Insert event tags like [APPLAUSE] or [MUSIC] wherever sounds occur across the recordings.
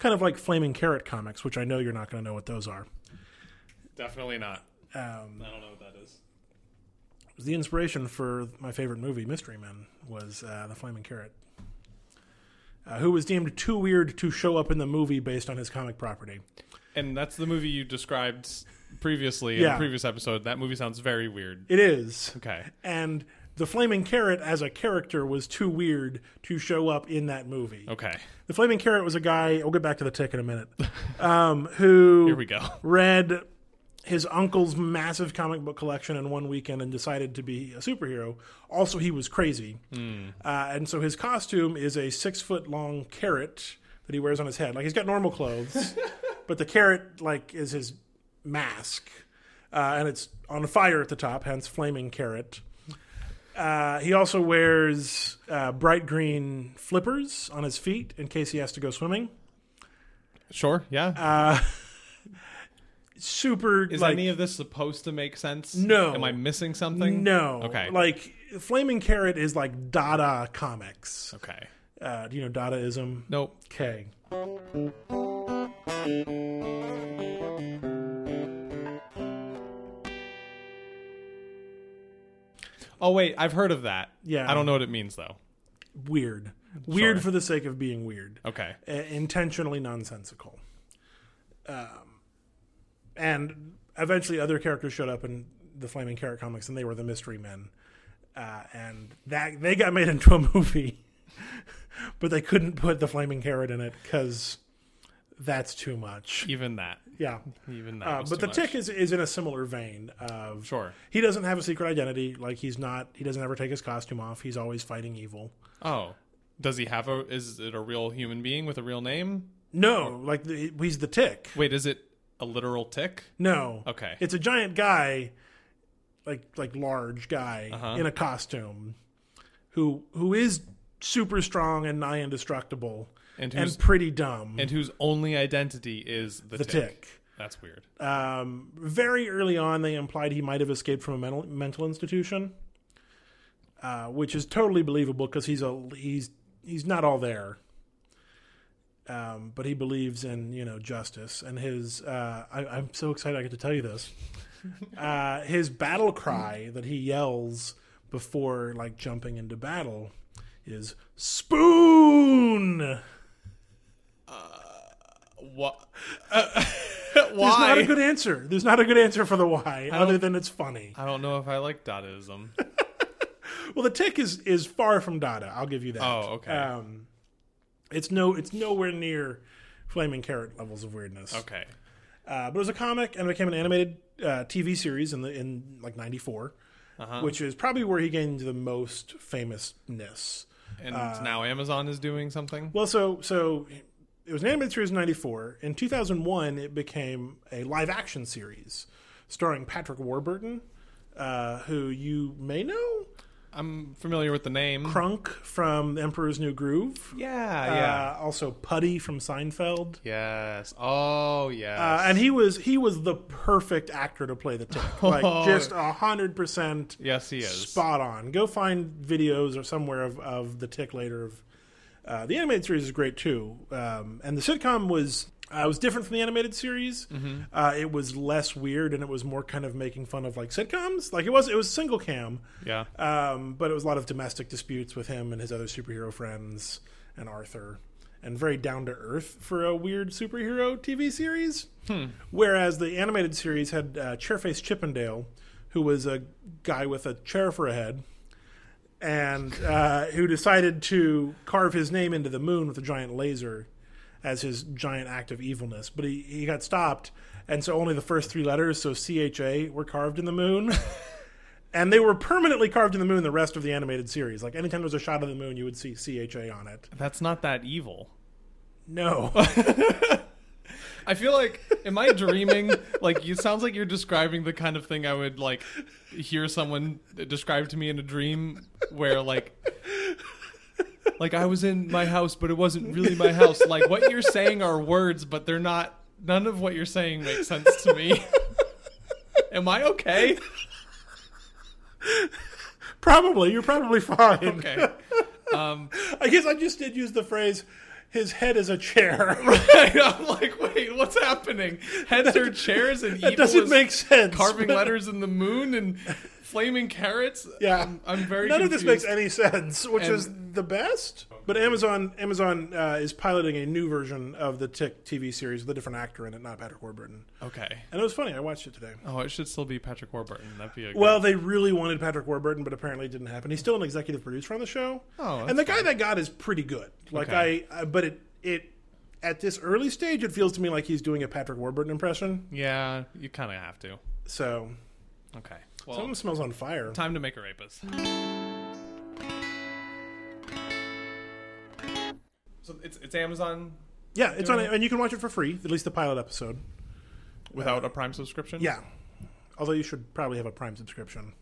kind of like Flaming Carrot comics, which I know you're not going to know what those are. Definitely not. Um, I don't know what that is. the inspiration for my favorite movie, Mystery Men, was uh, the Flaming Carrot, uh, who was deemed too weird to show up in the movie based on his comic property. And that's the movie you described previously in the previous episode. That movie sounds very weird. It is. Okay. And the Flaming Carrot as a character was too weird to show up in that movie. Okay. The Flaming Carrot was a guy, we'll get back to the tick in a minute, [LAUGHS] um, who Here we go. read his uncle's massive comic book collection in one weekend and decided to be a superhero. Also, he was crazy. Uh, and so his costume is a six foot long carrot that he wears on his head. Like he's got normal clothes, [LAUGHS] but the carrot like is his mask. Uh, and it's on fire at the top, hence flaming carrot. Uh, he also wears uh, bright green flippers on his feet in case he has to go swimming. Sure. Yeah. Uh, [LAUGHS] super is like any of this supposed to make sense? No. Am I missing something? no Okay. like flaming carrot is like dada comics Okay. uh, do you know dadaism Nope. okay Oh wait, I've heard of that. Yeah. I don't know what it means though. weird weird Sure. for the sake of being weird Okay. uh, intentionally nonsensical um, and eventually other characters showed up in the flaming carrot comics and they were the mystery men uh, and that they got made into a [LAUGHS] movie but they couldn't put the flaming carrot in it because that's too much Even that. Yeah Even that. uh, but the much. tick is, is in a similar vein of Sure. he doesn't have a secret identity like he's not he doesn't ever take his costume off he's always fighting evil Oh. Does he have a? Is it a real human being with a real name? no like the, he's the tick Wait, is it a literal tick? no Okay. it's a giant guy like like large guy Uh-huh. in a costume who who is super strong and nigh indestructible And and pretty dumb. and whose only identity is the, the tick. That's weird. um, very early on they implied he might have escaped from a mental, mental institution uh, which is totally believable because he's a he's he's not all there. Um, but he believes in you know justice and his uh, I, I'm so excited I get to tell you this. [LAUGHS] Uh, his battle cry that he yells before like jumping into battle is spoon What? [LAUGHS] there's Why? not a good answer there's not a good answer for the why other than it's funny I don't know if I like Dadaism. [LAUGHS] Well, the tick is is far from Dada. I'll give you that. Oh, okay. Um, it's no, it's nowhere near Flaming Carrot levels of weirdness. Okay. Uh, but it was a comic and it became an animated uh, TV series in the in like '94, Uh-huh. which is probably where he gained the most famousness. And Uh, now Amazon is doing something. Well, so so it was an animated series in '94. In 2001, it became a live action series starring Patrick Warburton, uh, who you may know, I'm familiar with the name. Kronk from Emperor's New Groove. yeah, Uh, also Puddy from Seinfeld. yes. Oh, yes. Uh, and he was he was the perfect actor to play the tick, [LAUGHS] like just a hundred percent yes, he is. spot on. Go find videos or somewhere of, of the tick later. Of uh, the animated series is great too, um, and the sitcom was uh, was different from the animated series. Mm-hmm. Uh, it was less weird and it was more kind of making fun of like sitcoms. Like it was it was single cam, Yeah. um, but it was a lot of domestic disputes with him and his other superhero friends and Arthur, and very down to earth for a weird superhero TV series. Whereas the animated series had uh, Chairface Chippendale, who was a guy with a chair for a head, and uh, who decided to carve his name into the moon with a giant laser as his giant act of evilness. But he, he got stopped, and so only the first three letters, so CHA, were carved in the moon. [LAUGHS] and they were permanently carved in the moon the rest of the animated series. Like anytime there was a shot of the moon, you would see CHA on it. That's not that evil. No. [LAUGHS] I feel like, am I dreaming? like, it sounds like you're describing the kind of thing I would like hear someone describe to me in a dream, where like, like I was in my house, but it wasn't really my house. Like, what you're saying are words, but they're not. None of what you're saying makes sense to me. Am I okay? probably. You're probably fine. Okay. Um, I guess I just did use the phrase his head is a chair. [LAUGHS] right. I'm like, wait, what's happening? Heads are chairs and that evil doesn't is make sense. carving [LAUGHS] letters in the moon and flaming carrots. Yeah, I'm, I'm very. None of this makes any sense, which And- is the best. But Amazon Amazon uh, is piloting a new version of the Tick TV series with a different actor in it, not Patrick Warburton. Okay. And it was funny. I watched it today. Oh, it should still be Patrick Warburton. That'd be a good- Well, they really wanted Patrick Warburton, but apparently it didn't happen. He's still an executive producer on the show. Oh, and the guy that got is pretty good. Like Okay. I, I, but it it at this early stage, it feels to me like he's doing a Patrick Warburton impression. Yeah, you kind of have to. So Okay. Well, something smells on fire. time to make a rapist. So it's it's Amazon Yeah, it's on, Doing it. and you can watch it for free. At least the pilot episode. without a Prime subscription. Yeah, although you should probably have a Prime subscription.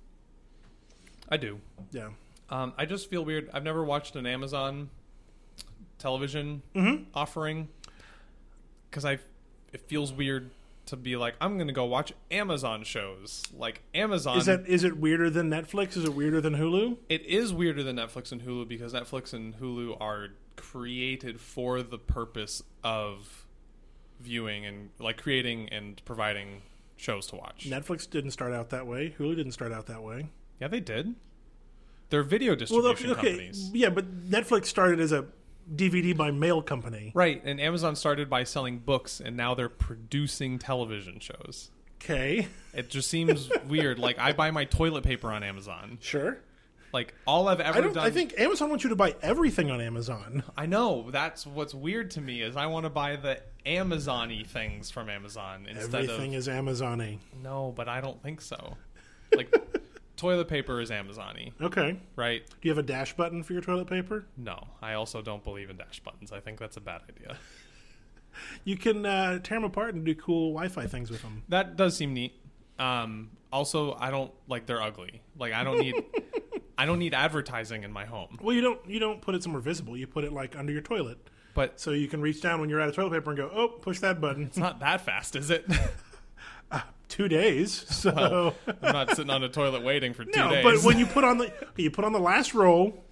I do. Yeah. Um, I just feel weird. I've never watched an Amazon television Mm-hmm. offering because I it feels weird to be like I'm gonna go watch Amazon shows. Like Amazon Is that is it weirder than Netflix? Is it weirder than Hulu? it is weirder than Netflix and Hulu because Netflix and Hulu are created for the purpose of viewing and like creating and providing shows to watch. Netflix didn't start out that way. Hulu didn't start out that way. Yeah, they did. They're video distribution okay, okay, companies. yeah, but Netflix started as a DVD by mail company. Right, and Amazon started by selling books, and now they're producing television shows. Okay, It just seems [LAUGHS] weird. Like I buy my toilet paper on Amazon. sure. Like all I've I ever don't. done. I think Amazon wants you to buy everything on Amazon. I know that's what's weird to me is I want to buy the Amazon-y things from Amazon instead Everything of is Amazon-y. no, but I don't think so. [LAUGHS] Like toilet paper is Amazon-y, Okay. Right? Do you have a dash button for your toilet paper? No, I also don't believe in dash buttons. I think that's a bad idea. [LAUGHS] You can uh, tear them apart and do cool Wi-Fi things with them. [LAUGHS] That does seem neat. Um, also, I don't like they're ugly. Like I don't need [LAUGHS] I don't need advertising in my home. Well, you don't. You don't put it somewhere visible. You put it like under your toilet, But so you can reach down when you're out of toilet paper and go, "Oh, push that button." it's not that fast, is it? Two days. [LAUGHS] So Well, I'm not sitting on a toilet waiting for two no, days. but when you [LAUGHS] put on the you put on the last roll.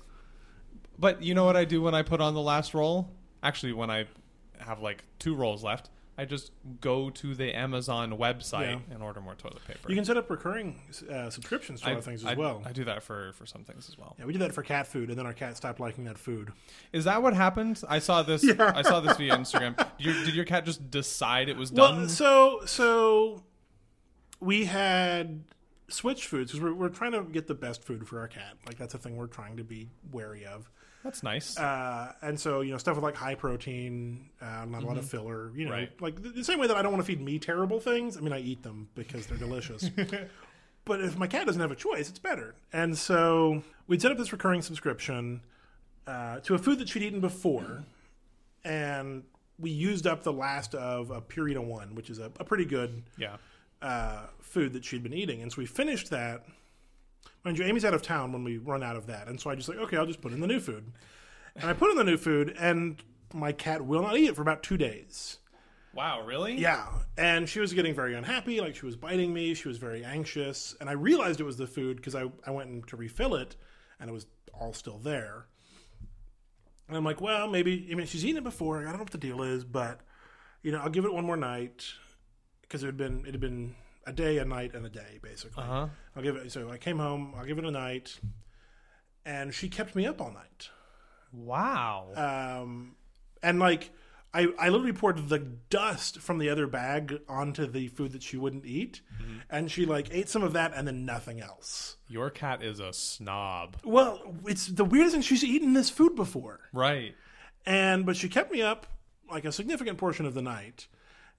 But you know what I do when I put on the last roll? Actually, when I have like two rolls left, I just go to the Amazon website Yeah. and order more toilet paper. You can set up recurring uh, subscriptions to I, other things as I- well. I do that for for some things as well. yeah, we did that for cat food, and then our cat stopped liking that food. Is that what happened? I saw this. [LAUGHS] Yeah. I saw this via Instagram. Did your, did your cat just decide it was done? Well, so so we had switched foods because we're, we're trying to get the best food for our cat. Like that's a thing we're trying to be wary of. That's nice. Uh, and so you know stuff with like high protein, uh, not a lot of filler. You know, Mm-hmm. Right. like the, the same way that I don't want to feed me terrible things. I mean, I eat them because they're delicious. [LAUGHS] but if my cat doesn't have a choice, it's better. And so we'd set up this recurring subscription uh, to a food that she'd eaten before, and we used up the last of a Purina One, which is a, a pretty good yeah. Uh, food that she'd been eating. And so we finished that. Mind you, Amy's out of town when we run out of that. And so I just like, okay, I'll just put in the new food. And I put in the new food, and my cat will not eat it for about two days. Wow. Really? Yeah. And she was getting very unhappy. Like she was biting me. She was very anxious. And I realized it was the food because I, I went in to refill it, and it was all still there. And I'm like, well, maybe, I mean, she's eaten it before. I don't know what the deal is, but, you know, I'll give it one more night because it had been, it had been a day, a night, and a day, basically. Uh huh. I'll give it. So I came home. I'll give it a night, and she kept me up all night. Wow. Um, and like I, I literally poured the dust from the other bag onto the food that she wouldn't eat, and she like ate some of that and then nothing else. Your cat is a snob. Well, it's the weirdest thing. She's eaten this food before, Right. and but she kept me up like a significant portion of the night,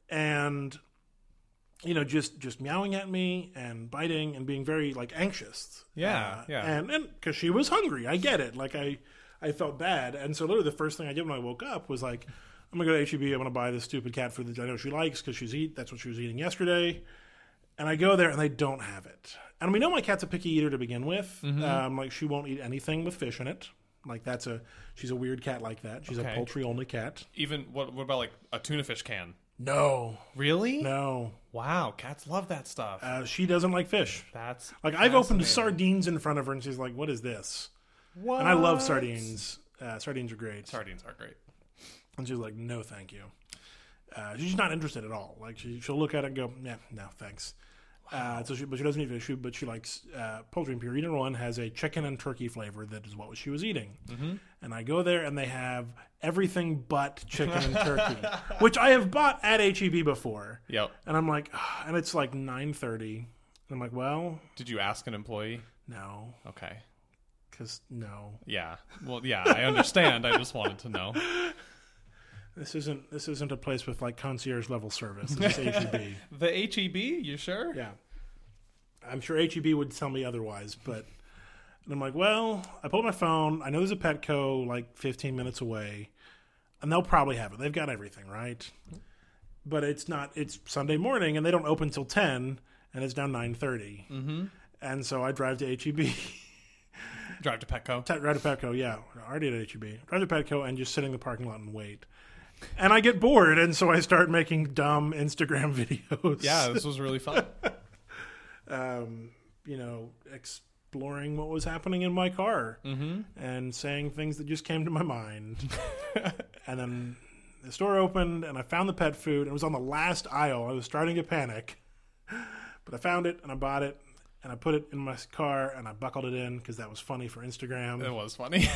and you know just just meowing at me and biting and being very like anxious Yeah, Uh, yeah. and and because she was hungry i get it like i i felt bad and so literally the first thing i did when i woke up was like i'm gonna go to heb i'm gonna buy this stupid cat food that i know she likes because she's eat that's what she was eating yesterday and i go there and they don't have it and we know my cat's a picky eater to begin with Mm-hmm. um, like she won't eat anything with fish in it like that's a she's a weird cat like that she's Okay. a poultry only cat Even what? What about like a tuna fish can? No Really? no Wow. Cats love that stuff. uh, she doesn't like fish That's Like I've opened sardines in front of her, and she's like, "What is this?" What? And I love sardines. Uh, sardines are great. Sardines are great. And she's like, no, thank you. Uh, she's not interested at all. Like she, she'll look at it and go, yeah, no, thanks. Uh, so she, but she doesn't eat fish, but she likes uh, poultry. And Purina One has a chicken and turkey flavor that is what she was eating. Mm-hmm. And I go there and they have everything but chicken and turkey, [LAUGHS] which I have bought at HEB before. Yep. And I'm like, and it's like 9:30. And I'm like, well, Did you ask an employee? no, Okay. because no, Yeah. Well, yeah, I understand. I just wanted to know. [LAUGHS] this isn't this isn't a place with like concierge level service. This is HEB. [LAUGHS] The HEB, you sure? Yeah. I'm sure HEB would tell me otherwise, but and I'm like, well, I pulled my phone. I know there's a Petco like 15 minutes away, and they'll probably have it. They've got everything, right? But it's not. It's Sunday morning, and they don't open till 10, and it's now 9:30. Mm-hmm. And so I drive to HEB. Drive to Petco. T- Drive to Petco, yeah. Already at HEB. Drive to Petco and just sit in the parking lot and wait. And I get bored, and so I start making dumb Instagram [LAUGHS] videos. Yeah, this was really fun. [LAUGHS] um, you know, exploring what was happening in my car mm-hmm. and saying things that just came to my mind. [LAUGHS] and then the store opened, and I found the pet food. and It was on the last aisle. I was starting to panic, but I found it and I bought it. And I put it in my car and I buckled it in because that was funny for Instagram. It was funny.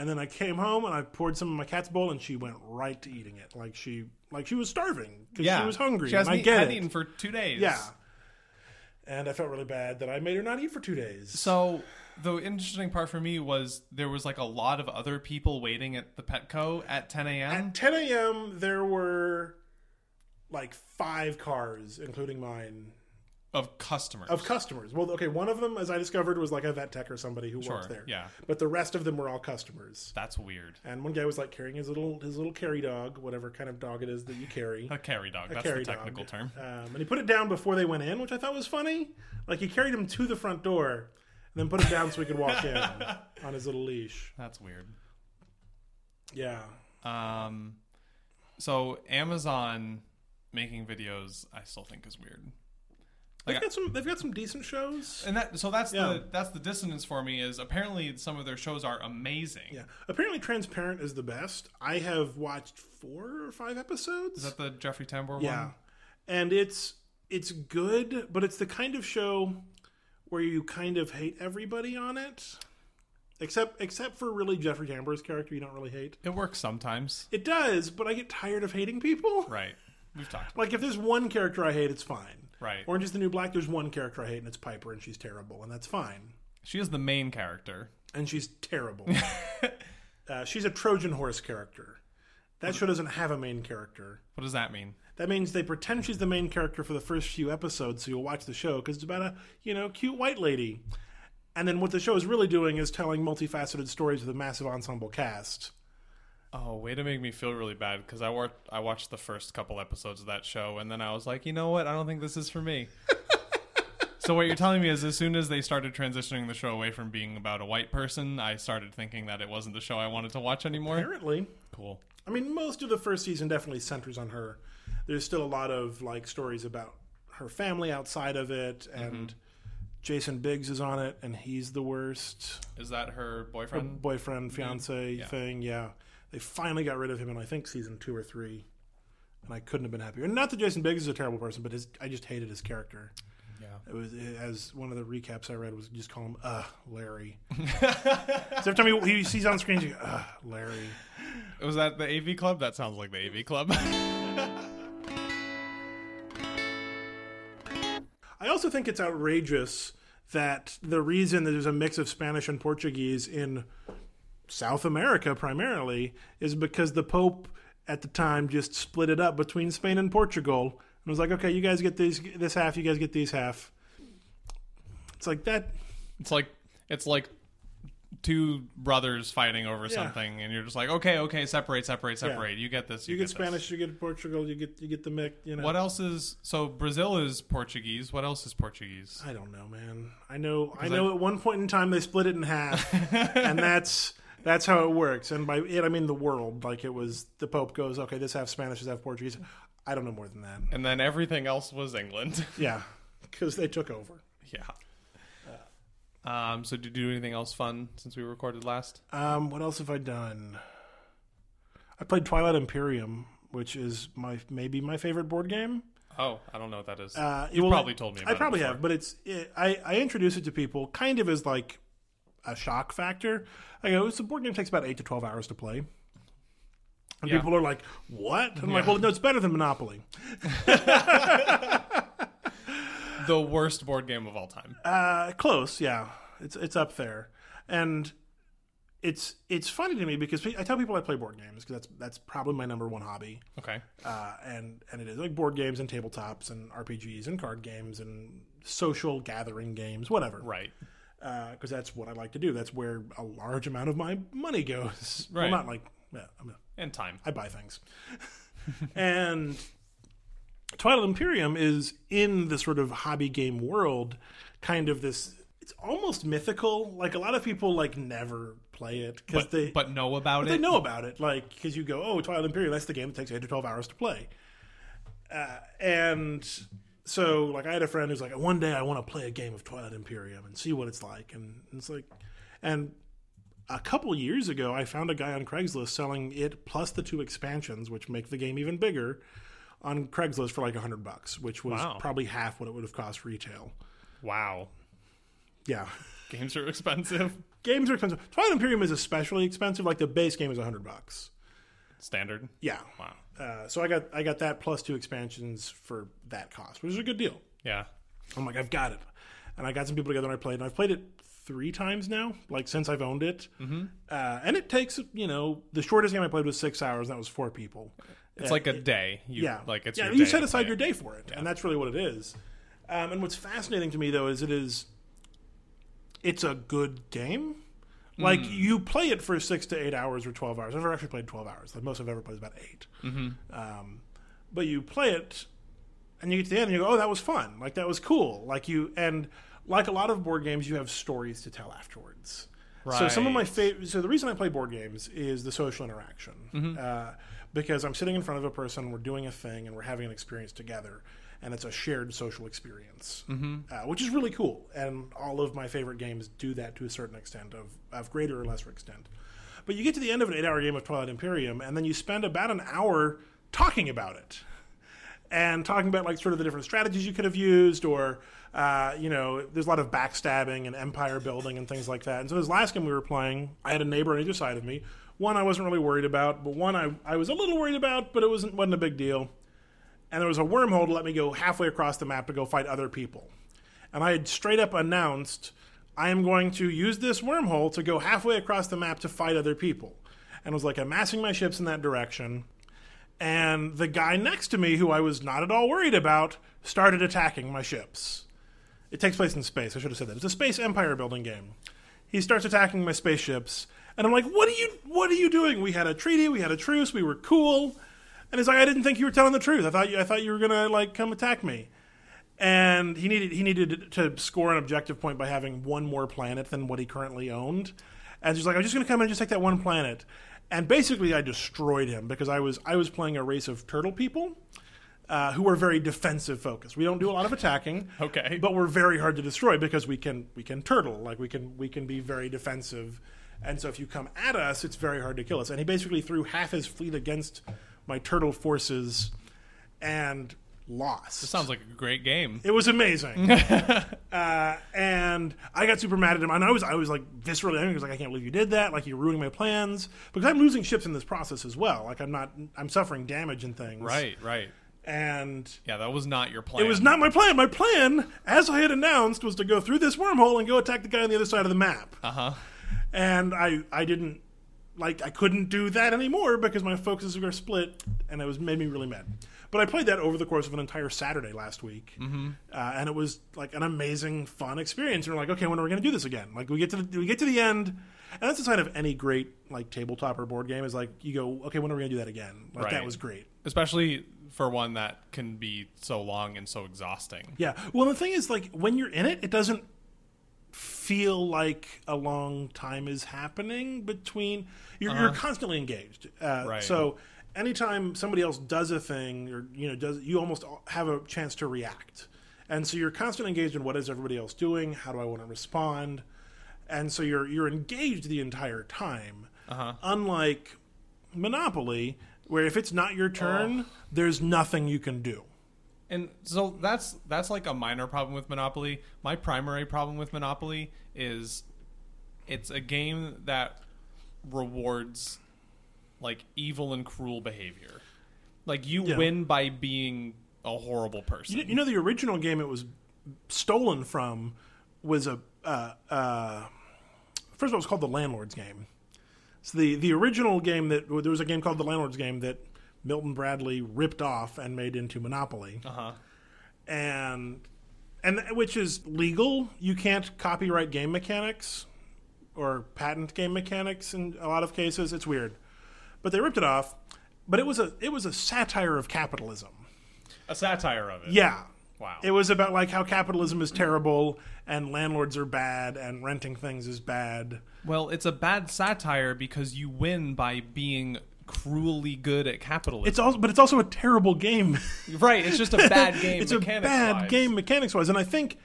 And then I came home and I poured some in my cat's bowl, and she went right to eating it, like she like she was starving because yeah. she was hungry. She and hasn't I get hadn't it. eaten for two days. Yeah. And I felt really bad that I made her not eat for two days. So the interesting part for me was there was like a lot of other people waiting at the Petco at 10 a.m. At 10 a.m., there were like five cars, including mine, of customers. of customers. Well, okay, one of them, as I discovered, was like a vet tech or somebody who Sure, works there. yeah. But the rest of them were all customers. That's weird. And one guy was like carrying his little his little carry dog, whatever kind of dog it is that you carry. A carry dog. That's carry the technical dog. term. Um, and he put it down before they went in, which I thought was funny. Like he carried him to the front door and then put it down so he could walk in [LAUGHS] on his little leash. That's weird. Yeah. Um, so Amazon making videos, I still think is weird. They've Like, got some they've got some decent shows. and that so that's Yeah. the that's the dissonance for me is apparently some of their shows are amazing. Yeah. Apparently Transparent is the best. I have watched 4 or 5 episodes. Is that the Jeffrey Tambor yeah. one? And it's it's good, but it's the kind of show where you kind of hate everybody on it. Except except for really Jeffrey Tambor's character you don't really hate. It works sometimes. It does, but I get tired of hating people. Right. We've talked. Like if there's one character I hate, it's fine. Right. Orange is the New Black. There's one character I hate, and it's Piper, and she's terrible, and that's fine. She is the main character. And she's terrible. [LAUGHS] uh, she's a Trojan horse character. That show doesn't have a main character. What does that mean? That means they pretend she's the main character for the first few episodes, so you'll watch the show because it's about a you know cute white lady. And then what the show is really doing is telling multifaceted stories with a massive ensemble cast. Oh, way to make me feel really bad because I watched I watched the first couple episodes of that show and then I was like, you know what? I don't think this is for me. [LAUGHS] so what you're telling me is, as soon as they started transitioning the show away from being about a white person, I started thinking that it wasn't the show I wanted to watch anymore. Apparently, Cool. I mean, most of the first season definitely centers on her. There's still a lot of like stories about her family outside of it, mm-hmm. and Jason Biggs is on it, and he's the worst Is that her her boyfriend? boyfriend fiance Yeah. thing. Yeah, they finally got rid of him in I think season two or three, and I couldn't have been happier. And not that Jason Biggs is a terrible person, but his, I just hated his character. yeah. It was as one of the recaps I read was just call him uh Larry. [LAUGHS] so every time he, he sees on screen, you go, uh Larry. Was that the AV Club? That sounds like the AV Club. [LAUGHS] I also think it's outrageous that the reason that there's a mix of Spanish and Portuguese in South America primarily is because the Pope at the time just split it up between Spain and Portugal and was like, okay, you guys get these this half, you guys get these half. It's like that. it's like it's like two brothers fighting over Yeah. something, and you're just like, okay, okay, separate, separate, separate. You get this. You, You, get this. Spanish, you get Portugal, you get you get the mix. You know What else is so? Brazil is Portuguese. What else is Portuguese? I don't know, man. I know. I I- know. at one point in time, they split it in half, [LAUGHS] and that's that's how it works. And by it, I mean the world. Like it was the Pope goes, okay, this half Spanish, this half Portuguese. I don't know more than that. And then everything else was England. [LAUGHS] Yeah, because they took over. yeah. Um. So did you do anything else fun since we recorded last? Um, what else have I done? I played Twilight Imperium, which is my maybe my favorite board game. Oh, I don't know what that is. Uh, You've well, probably told me. About I probably have, but it's it, I I introduce it to people kind of as like a shock factor. I go, it's a board game takes about eight to twelve hours to play. And Yeah. people are like, "What?" I'm like, "Well, no, it's better than Monopoly." [LAUGHS] the worst board game of all time. Uh, close, yeah. It's it's up there, and it's it's funny to me because I tell people I play board games because that's that's probably my number one hobby, Okay. uh, and and it is like board games and tabletops and RPGs and card games and social gathering games, whatever. Right. Because that's what I like to do. That's where a large amount of my money goes. [LAUGHS] Right. Well, not like yeah, I'm a, And time. I buy things. [LAUGHS] and Twilight Imperium is in the sort of hobby game world, kind of this. It's almost mythical. Like a lot of people like never play it because they but know about they it. They know about it. Like because you go, oh, Twilight Imperium, that's the game that takes eight to twelve hours to play. Uh, and so, like, I had a friend who's like, one day I want to play a game of Twilight Imperium and see what it's like. And it's like, and a couple years ago, I found a guy on Craigslist selling it plus the two expansions, which make the game even bigger, on Craigslist for like a hundred bucks, which was Wow. probably half what it would have cost retail. Wow. Yeah. Games are [LAUGHS] expensive. Games are expensive. Twilight Imperium is especially expensive. Like the base game is a hundred bucks. Standard. Yeah. Wow. Uh, so I got I got that plus two expansions for that cost, which is a good deal. Yeah. I'm like, I've got it, and I got some people together and I played, and I've played it three times now, like since I've owned it. Mm-hmm. Uh, and it takes, you know, the shortest game I played was six hours, and that was four people. It's Uh, like a day. You, yeah, Like it's yeah. You set aside your day for it, and that's really what it is. Um, and what's fascinating to me though is it is, it's a good game. Like Hmm. you play it for six to eight hours or twelve hours. I've never actually played twelve hours. Like most I've ever played is about 8 Mm-hmm. Um, but you play it, and you get to the end, and you go, "Oh, that was fun! Like that was cool!" Like you, and like a lot of board games, you have stories to tell afterwards. So some of my favorite. So the reason I play board games is the social interaction, Mm-hmm. uh, because I'm sitting in front of a person, we're doing a thing, and we're having an experience together, and it's a shared social experience, mm-hmm. uh, which is really cool. And all of my favorite games do that to a certain extent, of of greater or lesser extent. But you get to the end of an eight-hour game of Twilight Imperium, and then you spend about an hour talking about it and talking about like sort of the different strategies you could have used or uh, you know there's a lot of backstabbing and empire building and things like that and so this last game we were playing i had a neighbor on either side of me one i wasn't really worried about but one i, I was a little worried about but it wasn't, wasn't a big deal and there was a wormhole to let me go halfway across the map to go fight other people and i had straight up announced i am going to use this wormhole to go halfway across the map to fight other people and was like amassing my ships in that direction and the guy next to me, who I was not at all worried about, started attacking my ships. It takes place in space. I should have said that. It's a space empire building game. He starts attacking my spaceships, and I'm like, "What are you? What are you doing? We had a treaty. We had a truce. We were cool." And he's like, "I didn't think you were telling the truth. I thought you, I thought you were gonna like come attack me." And he needed he needed to score an objective point by having one more planet than what he currently owned. And she's like, "I'm just gonna come in and just take that one planet." And basically, I destroyed him because I was I was playing a race of turtle people uh, who are very defensive focused. We don't do a lot of attacking, [LAUGHS] Okay. but we're very hard to destroy because we can we can turtle like we can we can be very defensive. And so if you come at us, it's very hard to kill us. And he basically threw half his fleet against my turtle forces and lost. This sounds like a great game. It was amazing, [LAUGHS] uh, and I got super mad at him. And I was, I was like viscerally angry. I was like, I can't believe you did that. Like you're ruining my plans because I'm losing ships in this process as well. Like I'm not, I'm suffering damage and things. Right. Right. And Yeah, that was not your plan. it was not my plan. My plan, as I had announced, was to go through this wormhole and go attack the guy on the other side of the map. Uh huh. And I, I didn't like I couldn't do that anymore because my focuses were split, and it was made me really mad. But I played that over the course of an entire Saturday last week, mm-hmm. uh, and it was like an amazing, fun experience. And we're like, okay, when are we going to do this again? Like we get to the, we get to the end, and that's the sign of any great like tabletop or board game is like you go, okay, when are we going to do that again? Like that was great. Especially for one that can be so long and so exhausting. Yeah. Well, the thing is, like, when you're in it, it doesn't feel like a long time is happening between. You're, you're constantly engaged. Uh, Right. So anytime somebody else does a thing, or you know, does you almost have a chance to react, and so you're constantly engaged in what is everybody else doing? How do I want to respond? And so you're you're engaged the entire time. Uh huh. Unlike Monopoly, where if it's not your turn, there's nothing you can do. And so that's that's like a minor problem with Monopoly. My primary problem with Monopoly is it's a game that rewards like evil and cruel behavior. Like you Yeah. win by being a horrible person. You, you know, the original game it was stolen from was a uh, uh, first of all, it was called the Landlord's Game. So the the original game that there was a game called the Landlord's Game that Milton Bradley ripped off and made into Monopoly, uh-huh. and and which is legal. You can't copyright game mechanics or patent game mechanics in a lot of cases. It's weird, but they ripped it off. But it was a it was a satire of capitalism. A satire of it. Yeah. Wow. It was about like how capitalism is terrible and landlords are bad and renting things is bad. Well, it's a bad satire because you win by being cruelly good at capitalism. It's also but it's also a terrible game. [LAUGHS] right. It's just a bad [LAUGHS] game. it's a bad mechanics-wise. game mechanics wise. And I think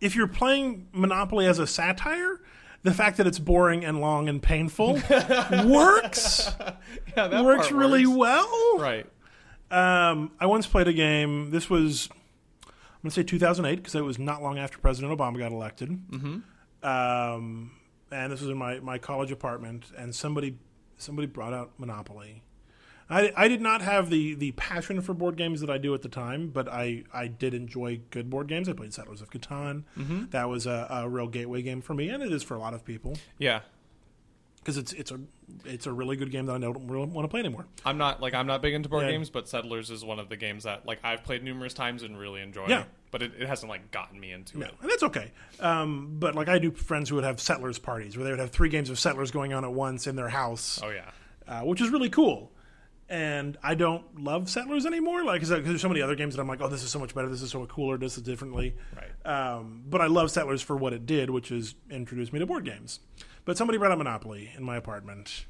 if you're playing Monopoly as a satire, the fact that it's boring and long and painful [LAUGHS] works. Yeah, that works really works. well. Right. Um, I once played a game. This was, I'm going to say 2008 because it was not long after President Obama got elected. Mm-hmm. Um, and this was in my, my college apartment, and somebody somebody brought out Monopoly. I, I did not have the, the passion for board games that I do at the time, but I, I did enjoy good board games. I played Settlers of Catan. Mm-hmm. That was a, a real gateway game for me, and it is for a lot of people Yeah. because it's it's a it's a really good game that I don't really want to play anymore. I'm not like I'm not big into board Yeah. games, but Settlers is one of the games that like I've played numerous times and really enjoy. Yeah. But it, it hasn't like gotten me into No, it. and that's okay. Um, but like I do friends who would have settlers parties where they would have three games of settlers going on at once in their house, Oh yeah. uh, which is really cool. And I don't love settlers anymore, like because there's so many other games that I'm like, oh, this is so much better, this is so cooler, this is differently. Right. Um, but I love settlers for what it did, which is introduce me to board games. But somebody brought a Monopoly in my apartment,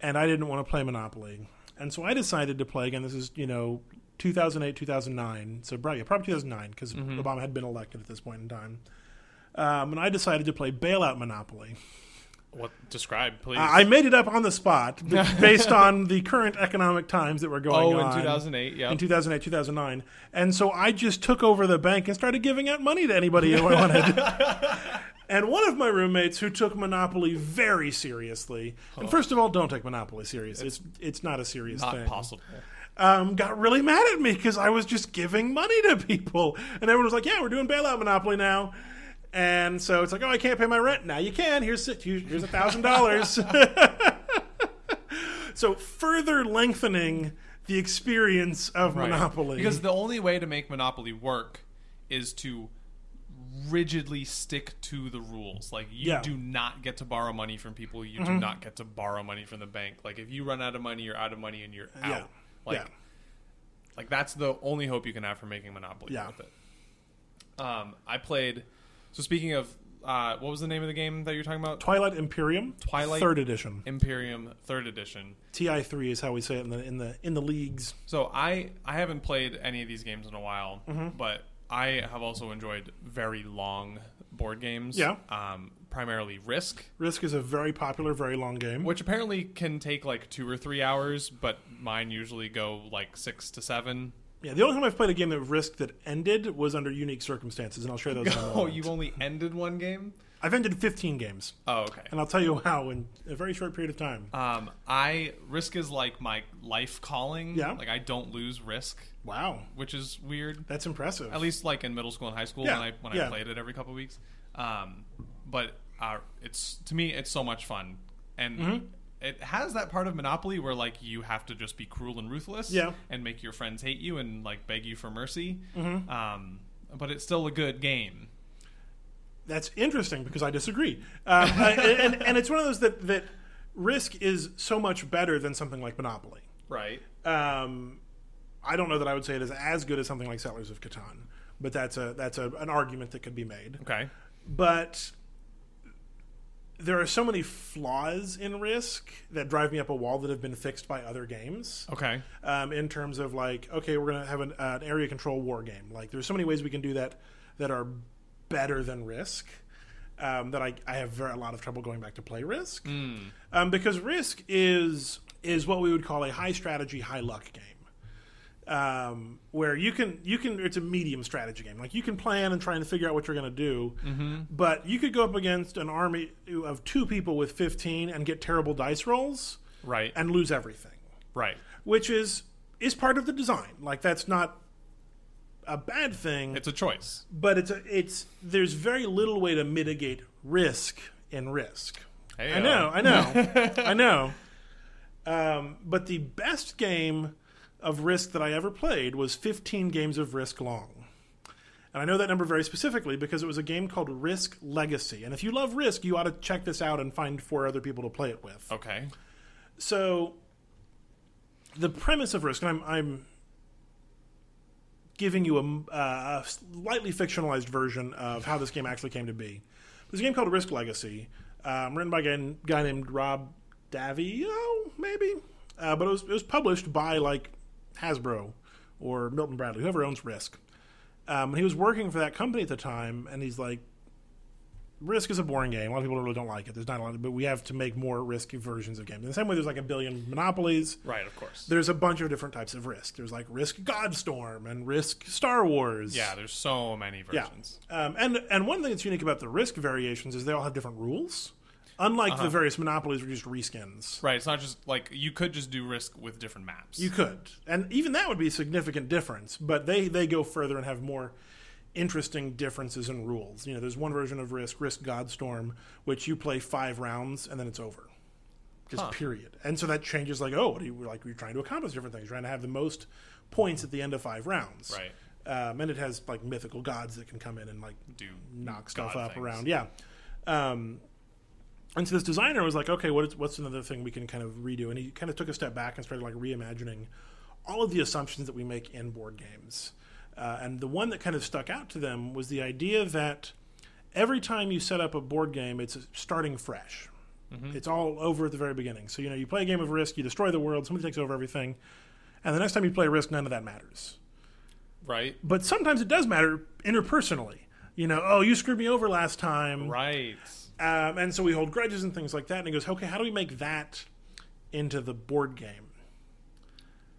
and I didn't want to play Monopoly, and so I decided to play again. This is you know 2008, 2009, so probably, probably 2009 because Obama had been elected at this point in time. Um, and I decided to play Bailout Monopoly. What describe, please? I made it up on the spot [LAUGHS] based on the current economic times that were going oh, on in 2008. Yeah. in 2008, 2009. And so I just took over the bank and started giving out money to anybody who I wanted. [LAUGHS] and one of my roommates who took Monopoly very seriously, and first of all, don't take Monopoly serious. It's it's not a serious not thing. possible. Um, got really mad at me because I was just giving money to people, and everyone was like, "Yeah, we're doing bailout Monopoly now." And so it's like, "Oh, I can't pay my rent now. You can. Here's here's a thousand dollars." [LAUGHS] So further lengthening the experience of Right. Monopoly. Because the only way to make Monopoly work is to rigidly stick to the rules. Like you Yeah. do not get to borrow money from people. You do not get to borrow money from the bank. Like if you run out of money, you're out of money and you're out. Yeah. Like yeah. like that's the only hope you can have for making Monopoly Yeah. with it. Um, I played. So speaking of, uh, what was the name of the game that you're talking about? Twilight Imperium, Twilight- third edition. Imperium Third Edition. TI three is how we say it in the in the in the leagues. So I I haven't played any of these games in a while, Mm-hmm. but I have also enjoyed very long board games. Yeah. Um, primarily Risk, Risk is a very popular, very long game. which apparently can take like two or three hours, but mine usually go like six to seven. Yeah, the only time I've played a game of Risk that ended was under unique circumstances, and I'll share those. [LAUGHS] Oh, you've only ended one game? I've ended 15 games, Oh, okay. and I'll tell you how in a very short period of time. Um, I Risk is like my life calling. Yeah. Like I don't lose Risk, Wow, which is weird. that's impressive. at least like in middle school and high school Yeah, when I when yeah. I played it every couple of weeks. Um, but uh, it's to me it's so much fun, and Mm-hmm. it has that part of Monopoly where like you have to just be cruel and ruthless, Yeah. and make your friends hate you and like beg you for mercy. Mm-hmm. Um, but it's still a good game. That's interesting because I disagree, um, [LAUGHS] I- and and it's one of those that that Risk is so much better than something like Monopoly. Right. Um, I don't know that I would say it is as good as something like Settlers of Catan, but that's a that's a, an argument that could be made. Okay. But there are so many flaws in Risk that drive me up a wall that have been fixed by other games. Okay. Um, in terms of like, okay, we're gonna have an, uh, an area control war game. Like, there's so many ways we can do that that are better than Risk. Um, that I, I have very, a lot of trouble going back to play Risk Hmm. um, because Risk is is what we would call a high strategy, high luck game. Um, where you can you can it's a medium strategy game. Like you can plan and try and figure out what you're going to do, but you could go up against an army of two people with 15 and get terrible dice rolls Right. and lose everything, right. which is is part of the design. Like that's not a bad thing, It's a choice. but it's a, it's there's very little way to mitigate risk in risk. Hey, I know, I know, [LAUGHS] I know. Um, but the best game of Risk that I ever played was 15 games of Risk long. And I know that number very specifically because it was a game called Risk Legacy. And if you love Risk, you ought to check this out and find four other people to play it with. Okay. So, the premise of Risk, and I'm, I'm giving you a, uh, a slightly fictionalized version of how this game actually came to be. There's a game called Risk Legacy, um, written by a guy, guy named Rob Daviau, maybe, uh, but it was, it was published by like Hasbro or Milton Bradley, whoever owns Risk. Um, he was working for that company at the time, and he's like, Risk is a boring game. A lot of people really don't like it. There's not a lot, of, but we have to make more risky versions of games. In the same way, there's like a billion monopolies. Right. Of course. There's a bunch of different types of Risk. There's like Risk Godstorm and Risk Star Wars. yeah. There's so many yeah. versions. Um, and and one thing that's unique about the Risk variations is they all have different rules. Unlike Uh-huh. the various monopolies, were just reskins. Right. It's not just like you could just do risk with different maps. You could, and even that would be a significant difference. But they they go further and have more interesting differences in rules. You know, there's one version of Risk, Risk Godstorm, which you play five rounds and then it's over, just Huh. period. And so that changes. Like, oh, what are you like? You're trying to accomplish different things. You're trying to have the most points at the end of five rounds, Right. Um, and it has like mythical gods that can come in and like Do knock stuff God up things. around. Yeah. Um, and so this designer was like, okay, what is, what's another thing we can kind of redo? And he kind of took a step back and started like reimagining all of the assumptions that we make in board games. Uh, and the one that kind of stuck out to them was the idea that every time you set up a board game, it's starting fresh. It's all over at the very beginning. So you know, you play a game of Risk, you destroy the world, somebody takes over everything, and the next time you play Risk, none of that matters Right. but sometimes it does matter interpersonally. You know, oh, you screwed me over last time, Right. Um, and so we hold grudges and things like that. And he goes, okay, how do we make that into the board game?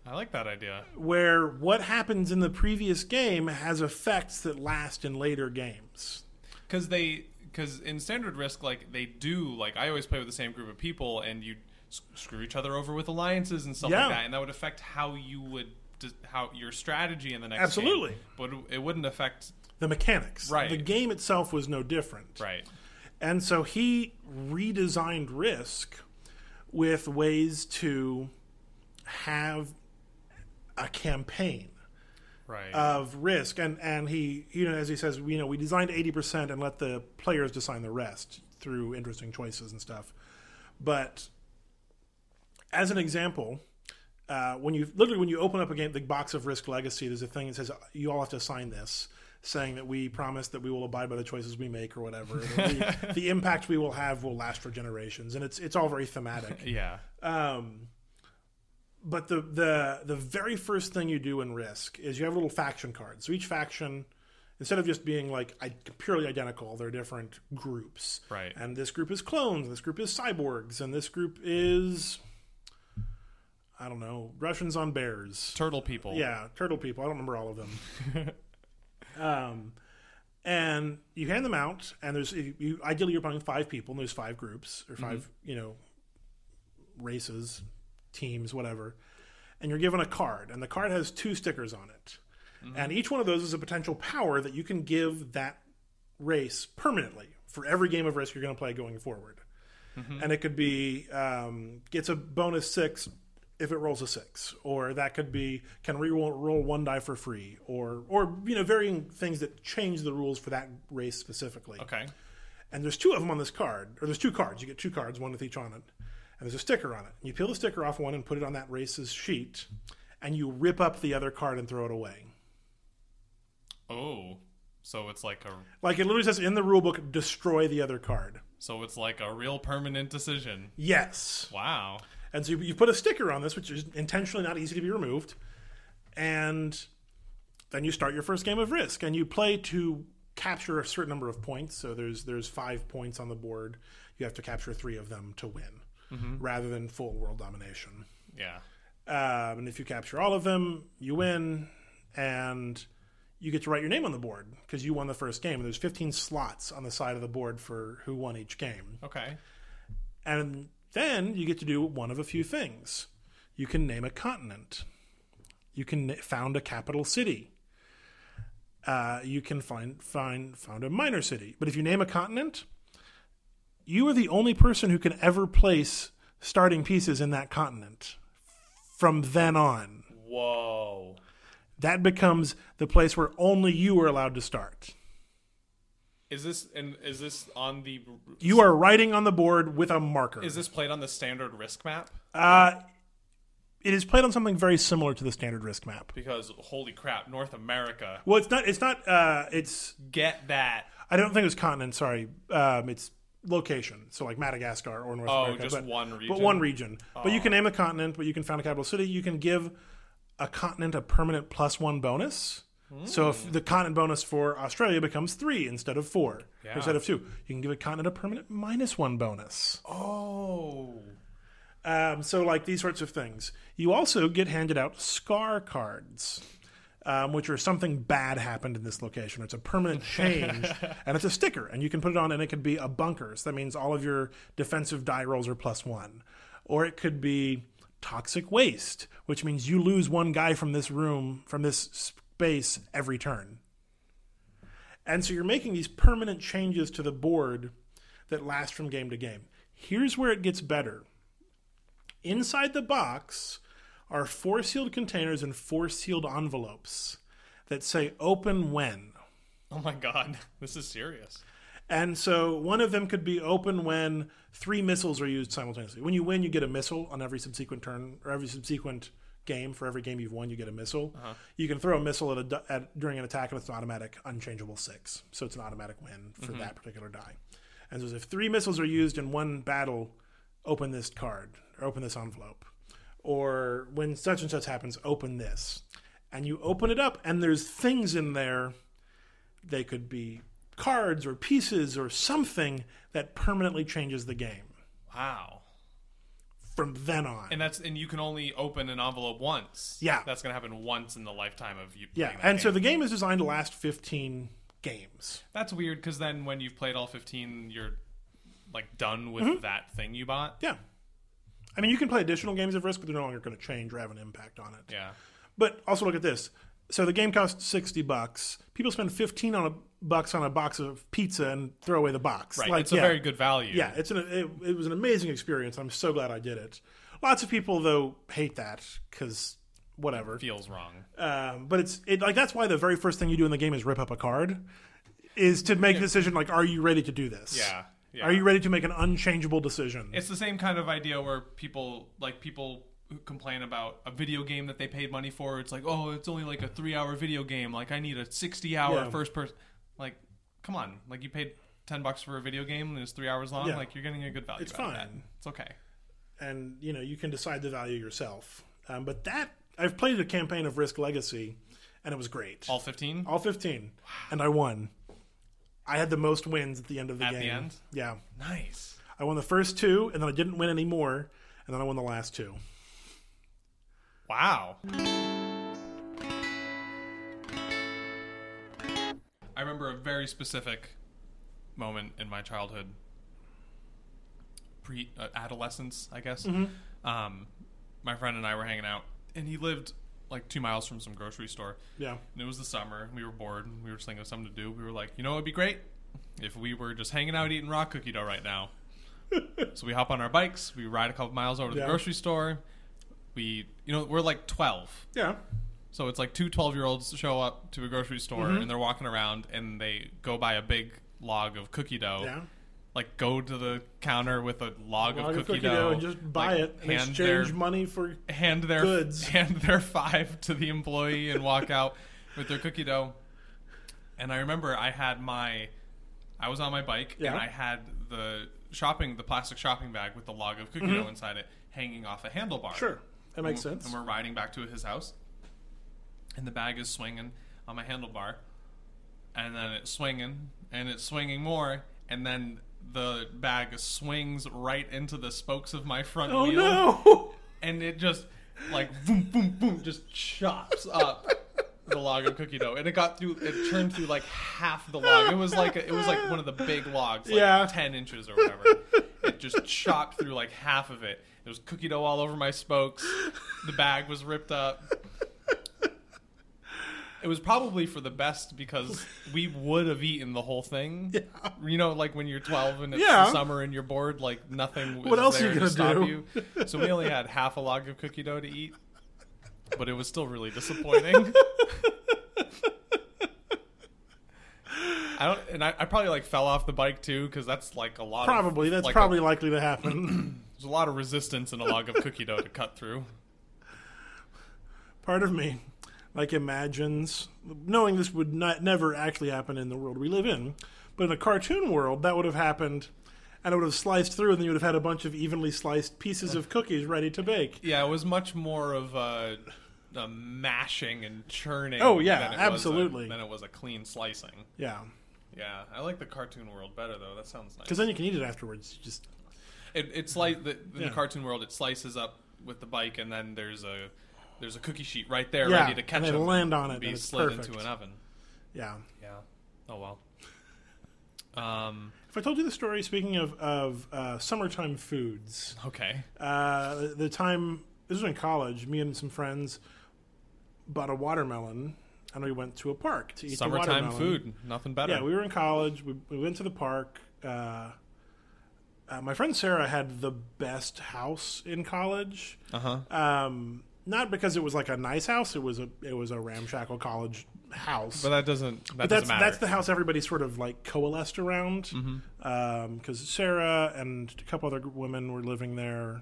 I like that idea. Where what happens in the previous game has effects that last in later games. because they because in standard risk like they do like i always play with the same group of people and you screw each other over with alliances and stuff Yeah. like that and that would affect how you would how your strategy in the next Absolutely. game, but it wouldn't affect The mechanics, Right. The game itself was no different, right And so he redesigned Risk with ways to have a campaign. right. of risk. And and he you know as he says you know we designed 80% and let the players design the rest through interesting choices and stuff. But as an example uh, when you literally when you open up a game the box of risk legacy there's a thing that says you all have to sign this saying that we promise that we will abide by the choices we make or whatever that we, [LAUGHS] the impact we will have will last for generations and it's it's all very thematic [LAUGHS] yeah um, but the, the the very first thing you do in Risk is you have little faction cards. So each faction, instead of just being like I, purely identical, they're different groups. Right. And this group is clones. This group is cyborgs. And this group is I don't know Russians on bears. turtle people Yeah, turtle people. I don't remember all of them. [LAUGHS] um, and you hand them out, and there's you ideally you're playing five people, and there's five groups or 5 you know races, teams, whatever. And you're given a card, and the card has two stickers on it, and each one of those is a potential power that you can give that race permanently for every game of Risk you're going to play going forward. And it could be um, gets a bonus six if it rolls a six, or that could be can re-roll roll one die for free, or or you know varying things that change the rules for that race specifically. okay And there's two of them on this card, or there's two cards. You get two cards, one with each on it, and there's a sticker on it. You peel the sticker off one and put it on that race's sheet, and you rip up the other card and throw it away. oh so it's like a Like it literally says in the rule book, destroy the other card. so it's like a real permanent decision Yes. wow And so you, you put a sticker on this, which is intentionally not easy to be removed, and then you start your first game of Risk, and you play to capture a certain number of points. So there's there's five points on the board. You have to capture three of them to win. rather than full world domination. Yeah. Um, and if you capture all of them, you win, and you get to write your name on the board because you won the first game. And there's 15 slots on the side of the board for who won each game. Okay. And then you get to do one of a few things. You can name a continent. You can found a capital city. Uh, you can find find found a minor city. But if you name a continent, you are the only person who can ever place starting pieces in that continent. From then on, Whoa. that becomes the place where only you are allowed to start. Is this and is this on the You are writing on the board with a marker. is this played on the standard risk map? Uh, it is played on something very similar to the standard risk map. Because holy crap, North America. Well, it's not. It's not. Uh, it's. Get that. I don't think it was continent. Sorry. Um, it's location. So like Madagascar or North America. Oh, America. just but, one region. But one region. But you can name a continent. But you can found a capital city. You can give a continent a permanent plus one bonus. So if the continent bonus for Australia becomes three instead of four, Yeah. instead of two, you can give a continent a permanent minus one bonus. Oh. Um, so, like these sorts of things. You also get handed out scar cards, um, which are something bad happened in this location. It's a permanent change, [LAUGHS] and it's a sticker, and you can put it on, and it could be a bunker. So that means all of your defensive die rolls are plus one, or it could be toxic waste, which means you lose one guy from this room, from this space every turn. And so you're making these permanent changes to the board that last from game to game. Here's where it gets better. Inside the box are four sealed containers and four sealed envelopes that say open when. Oh my god. [LAUGHS] This is serious. And so one of them could be open when three missiles are used simultaneously. When you win, you get a missile on every subsequent turn or every subsequent game. For every game you've won, you get a missile. Uh-huh. You can throw a missile at a, at, during an attack, and it's an automatic, unchangeable six. So it's an automatic win for mm-hmm. that particular die. And so if three missiles are used in one battle, open this card or open this envelope. Or when such and such happens, open this. And you open it up, and there's things in there. They could be cards or pieces or something that permanently changes the game Wow. From then on. And that's and you can only open an envelope once. Yeah. That's gonna happen once in the lifetime of you. yeah, and so the game is designed to last 15 games. that's weird because then when you've played all fifteen, you're like done with Mm-hmm. that thing you bought. Yeah. I mean, you can play additional games of Risk, but they're no longer going to change or have an impact on it. Yeah. But also look at this. So the game costs 60 bucks. People spend 15 on a bucks on a box of pizza and throw away the box. Right. Like, it's a yeah. very good value. Yeah, it's an it, it was an amazing experience. I'm so glad I did it. Lots of people though hate that cuz whatever. Feels wrong. Um, but it's it like that's why the very first thing you do in the game is rip up a card, is to make a decision like, are you ready to do this? Yeah. Yeah. Are you ready to make an unchangeable decision? It's the same kind of idea where people like people complain about a video game that they paid money for. It's like, oh, it's only like a three-hour video game. Like, I need a sixty-hour Yeah. first person. Like, come on. Like, you paid ten bucks for a video game and it's three hours long. Yeah. Like, you're getting a good value. It's out of that. fine. It's okay. and you know you can decide the value yourself. Um, but that I've played a campaign of Risk Legacy, and it was great. All fifteen. All 15, and I won. I had the most wins at the end of the game. At game. the end? Yeah, Nice. I won the first two, and then I didn't win any more, and then I won the last two. Wow. I remember a very specific moment in my childhood, pre uh, adolescence, I guess. Um, my friend and I were hanging out, and he lived like two miles from some grocery store. Yeah, And it was the summer, and we were bored, and we were just thinking of something to do. We were like, you know, it'd be great if we were just hanging out eating raw cookie dough right now. [LAUGHS] so we hop on our bikes, we ride a couple miles over to Yeah. the grocery store. We, you know, we're like 12. yeah, So it's like two 12 year olds show up to a grocery store Mm-hmm. and they're walking around and they go buy a big log of cookie dough. yeah. Like go to the counter with a log, Log of cookie, dough, and just buy like, it and exchange their money for. hand their goods. [LAUGHS] hand their five to the employee and walk out with their cookie dough. And I remember I had my I was on my bike Yeah. and I had the shopping the plastic shopping bag with the log of cookie dough inside it hanging off a handlebar. Mm-hmm. Sure, that makes And- sense. And we're riding back to his house, and the bag is swinging on my handlebar, and then it's swinging and it's swinging more, and then the bag swings right into the spokes of my front Oh wheel, no! [LAUGHS] and it just like boom, boom, boom, just chops up the log of cookie dough, and it got through. It churned through like half the log. It was like a, it was like one of the big logs, like Yeah. ten inches or whatever. It just chopped through like half of it. There was cookie dough all over my spokes. The bag was ripped up. It was probably for the best because we would have eaten the whole thing. Yeah. You know, like when you're 12 and it's Yeah. the summer and you're bored, like nothing was What else are there you to gonna stop do? you. So we only had half a log of cookie dough to eat, but it was still really disappointing. [LAUGHS] I don't, and I, I probably like fell off the bike too because that's like a lot. Probably of, that's like, probably a, likely to happen. [CLEARS THROAT] there's a lot of resistance in a log of cookie dough to cut through. Part of me, like, imagines knowing this would not never actually happen in the world we live in, but in a cartoon world that would have happened, and it would have sliced through, and then you would have had a bunch of evenly sliced pieces of cookies ready to bake. Yeah, it was much more of a, a mashing and churning. Oh, yeah, than absolutely. A, than it was a clean slicing. Yeah, Yeah, I like the cartoon world better though. That sounds nice. because then you can eat it afterwards. Just It, it's like the, Yeah. the cartoon world, it slices up with the bike, and then there's a there's a cookie sheet right there, Yeah, ready to catch and them land on it, and be and slid perfect. into an oven. yeah. Yeah. Oh well. [LAUGHS] Um. If I told you the story, speaking of of uh, summertime foods, Okay. uh, the, the time this was in college, me and some friends bought a watermelon, and we went to a park to eat the Summertime food, nothing better. Yeah, we were in college. We, we went to the park. Uh, uh, my friend Sarah had the best house in college. uh huh. Um, not because it was like a nice house; it was a it was a ramshackle college house. But that doesn't. That But doesn't that's matter. that's the house everybody sort of like coalesced around. Mm-hmm. Because Sarah and a couple other women were living there,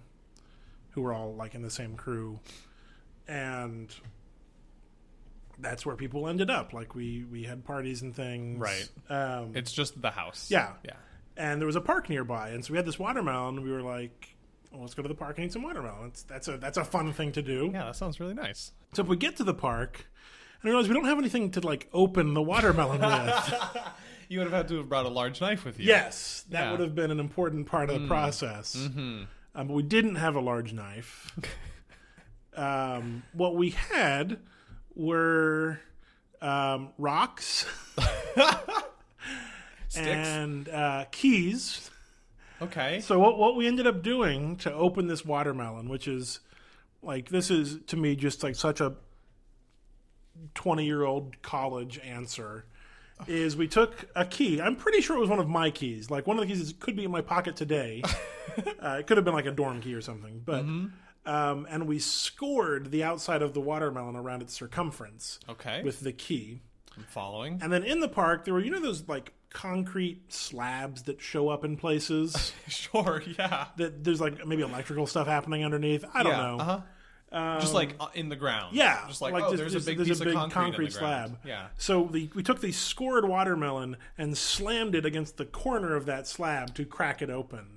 who were all like in the same crew, and that's where people ended up. Like we we had parties and things. Right. Um, It's just the house. Yeah. Yeah. and there was a park nearby, and so we had this watermelon. And we were like, well, "Let's go to the park and eat some watermelon." It's, that's a that's a fun thing to do. Yeah, that sounds really nice. So if we get to the park, and I realize we don't have anything to like open the watermelon [LAUGHS] with. You would have had to have brought a large knife with you. yes, that Yeah. would have been an important part of the process. Mm-hmm. Um, but we didn't have a large knife. [LAUGHS] um, what we had were um, rocks [LAUGHS] Sticks. and uh, keys. okay. So what what we ended up doing to open this watermelon, which is like this is to me just like such a twenty year old college answer, is we took a key. I'm pretty sure it was one of my keys. Like one of the keys could be in my pocket today. [LAUGHS] uh, it could have been like a dorm key or something, but. Um, and we scored the outside of the watermelon around its circumference Okay. with the key. I'm following. And then in the park, there were, you know, those like concrete slabs that show up in places? [LAUGHS] Sure. Yeah. that there's like maybe electrical stuff happening underneath. I don't yeah. know. Uh-huh. just like uh, in the ground. Yeah, Just like, like oh, there's a big there's piece a big of concrete, concrete slab. Yeah. So the, we took the scored watermelon and slammed it against the corner of that slab to crack it open.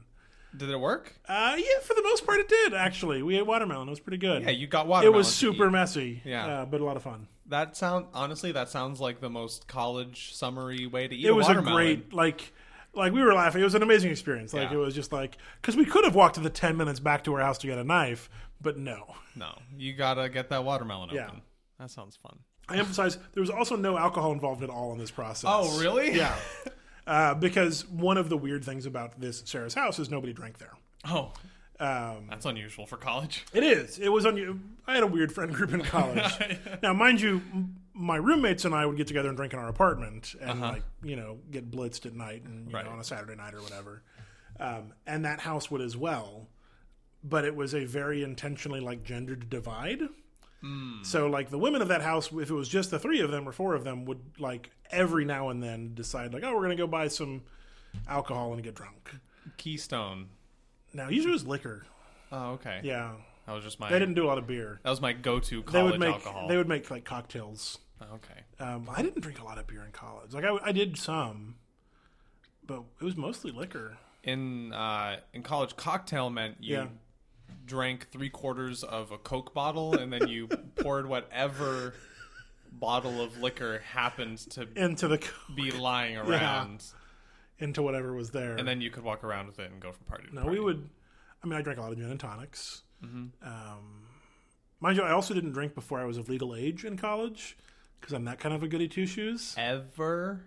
Did it work? Uh, yeah, for the most part, it did. Actually, we ate watermelon. It was pretty good. Yeah, you got watermelon. it was super messy. Yeah. uh, but a lot of fun. That sound honestly, that sounds like the most college summery way to eat watermelon. It a was a watermelon. great like. Like we were laughing, it was an amazing experience. Like Yeah. it was just like because we could have walked to the ten minutes back to our house to get a knife, but no. No, you gotta get that watermelon Yeah. open. That sounds fun. I emphasize there was also no alcohol involved at all in this process. Oh, really? Yeah. [LAUGHS] Uh, because one of the weird things about this Sarah's house is nobody drank there. Oh, Um, that's unusual for college. it is. It was on. I had a weird friend group in college. [LAUGHS] now, mind you, my roommates and I would get together and drink in our apartment and like you know get blitzed at night and you Right. know on a Saturday night or whatever. Um, and that house would as well, but it was a very intentionally like gendered divide. So like the women of that house, if it was just the three of them or four of them, would like every now and then decide like, oh, we're gonna go buy some alcohol and get drunk. Keystone. Now usually it was liquor. Oh, okay. Yeah, That was just my. they didn't do a lot of beer. That was my go-to college They would make alcohol. they would make like cocktails. Oh, okay. Um, I didn't drink a lot of beer in college. Like I, I did some, but it was mostly liquor. In uh, in college, cocktail meant you Yeah. Drank three quarters of a Coke bottle, and then you [LAUGHS] poured whatever bottle of liquor happened to Into the be lying around. into whatever was there. And then you could walk around with it and go from party to no, party. we would. I mean, I drank a lot of gin and tonics. Mm-hmm. Um, mind you, I also didn't drink before I was of legal age in college because I'm that kind of a goody two shoes. Ever?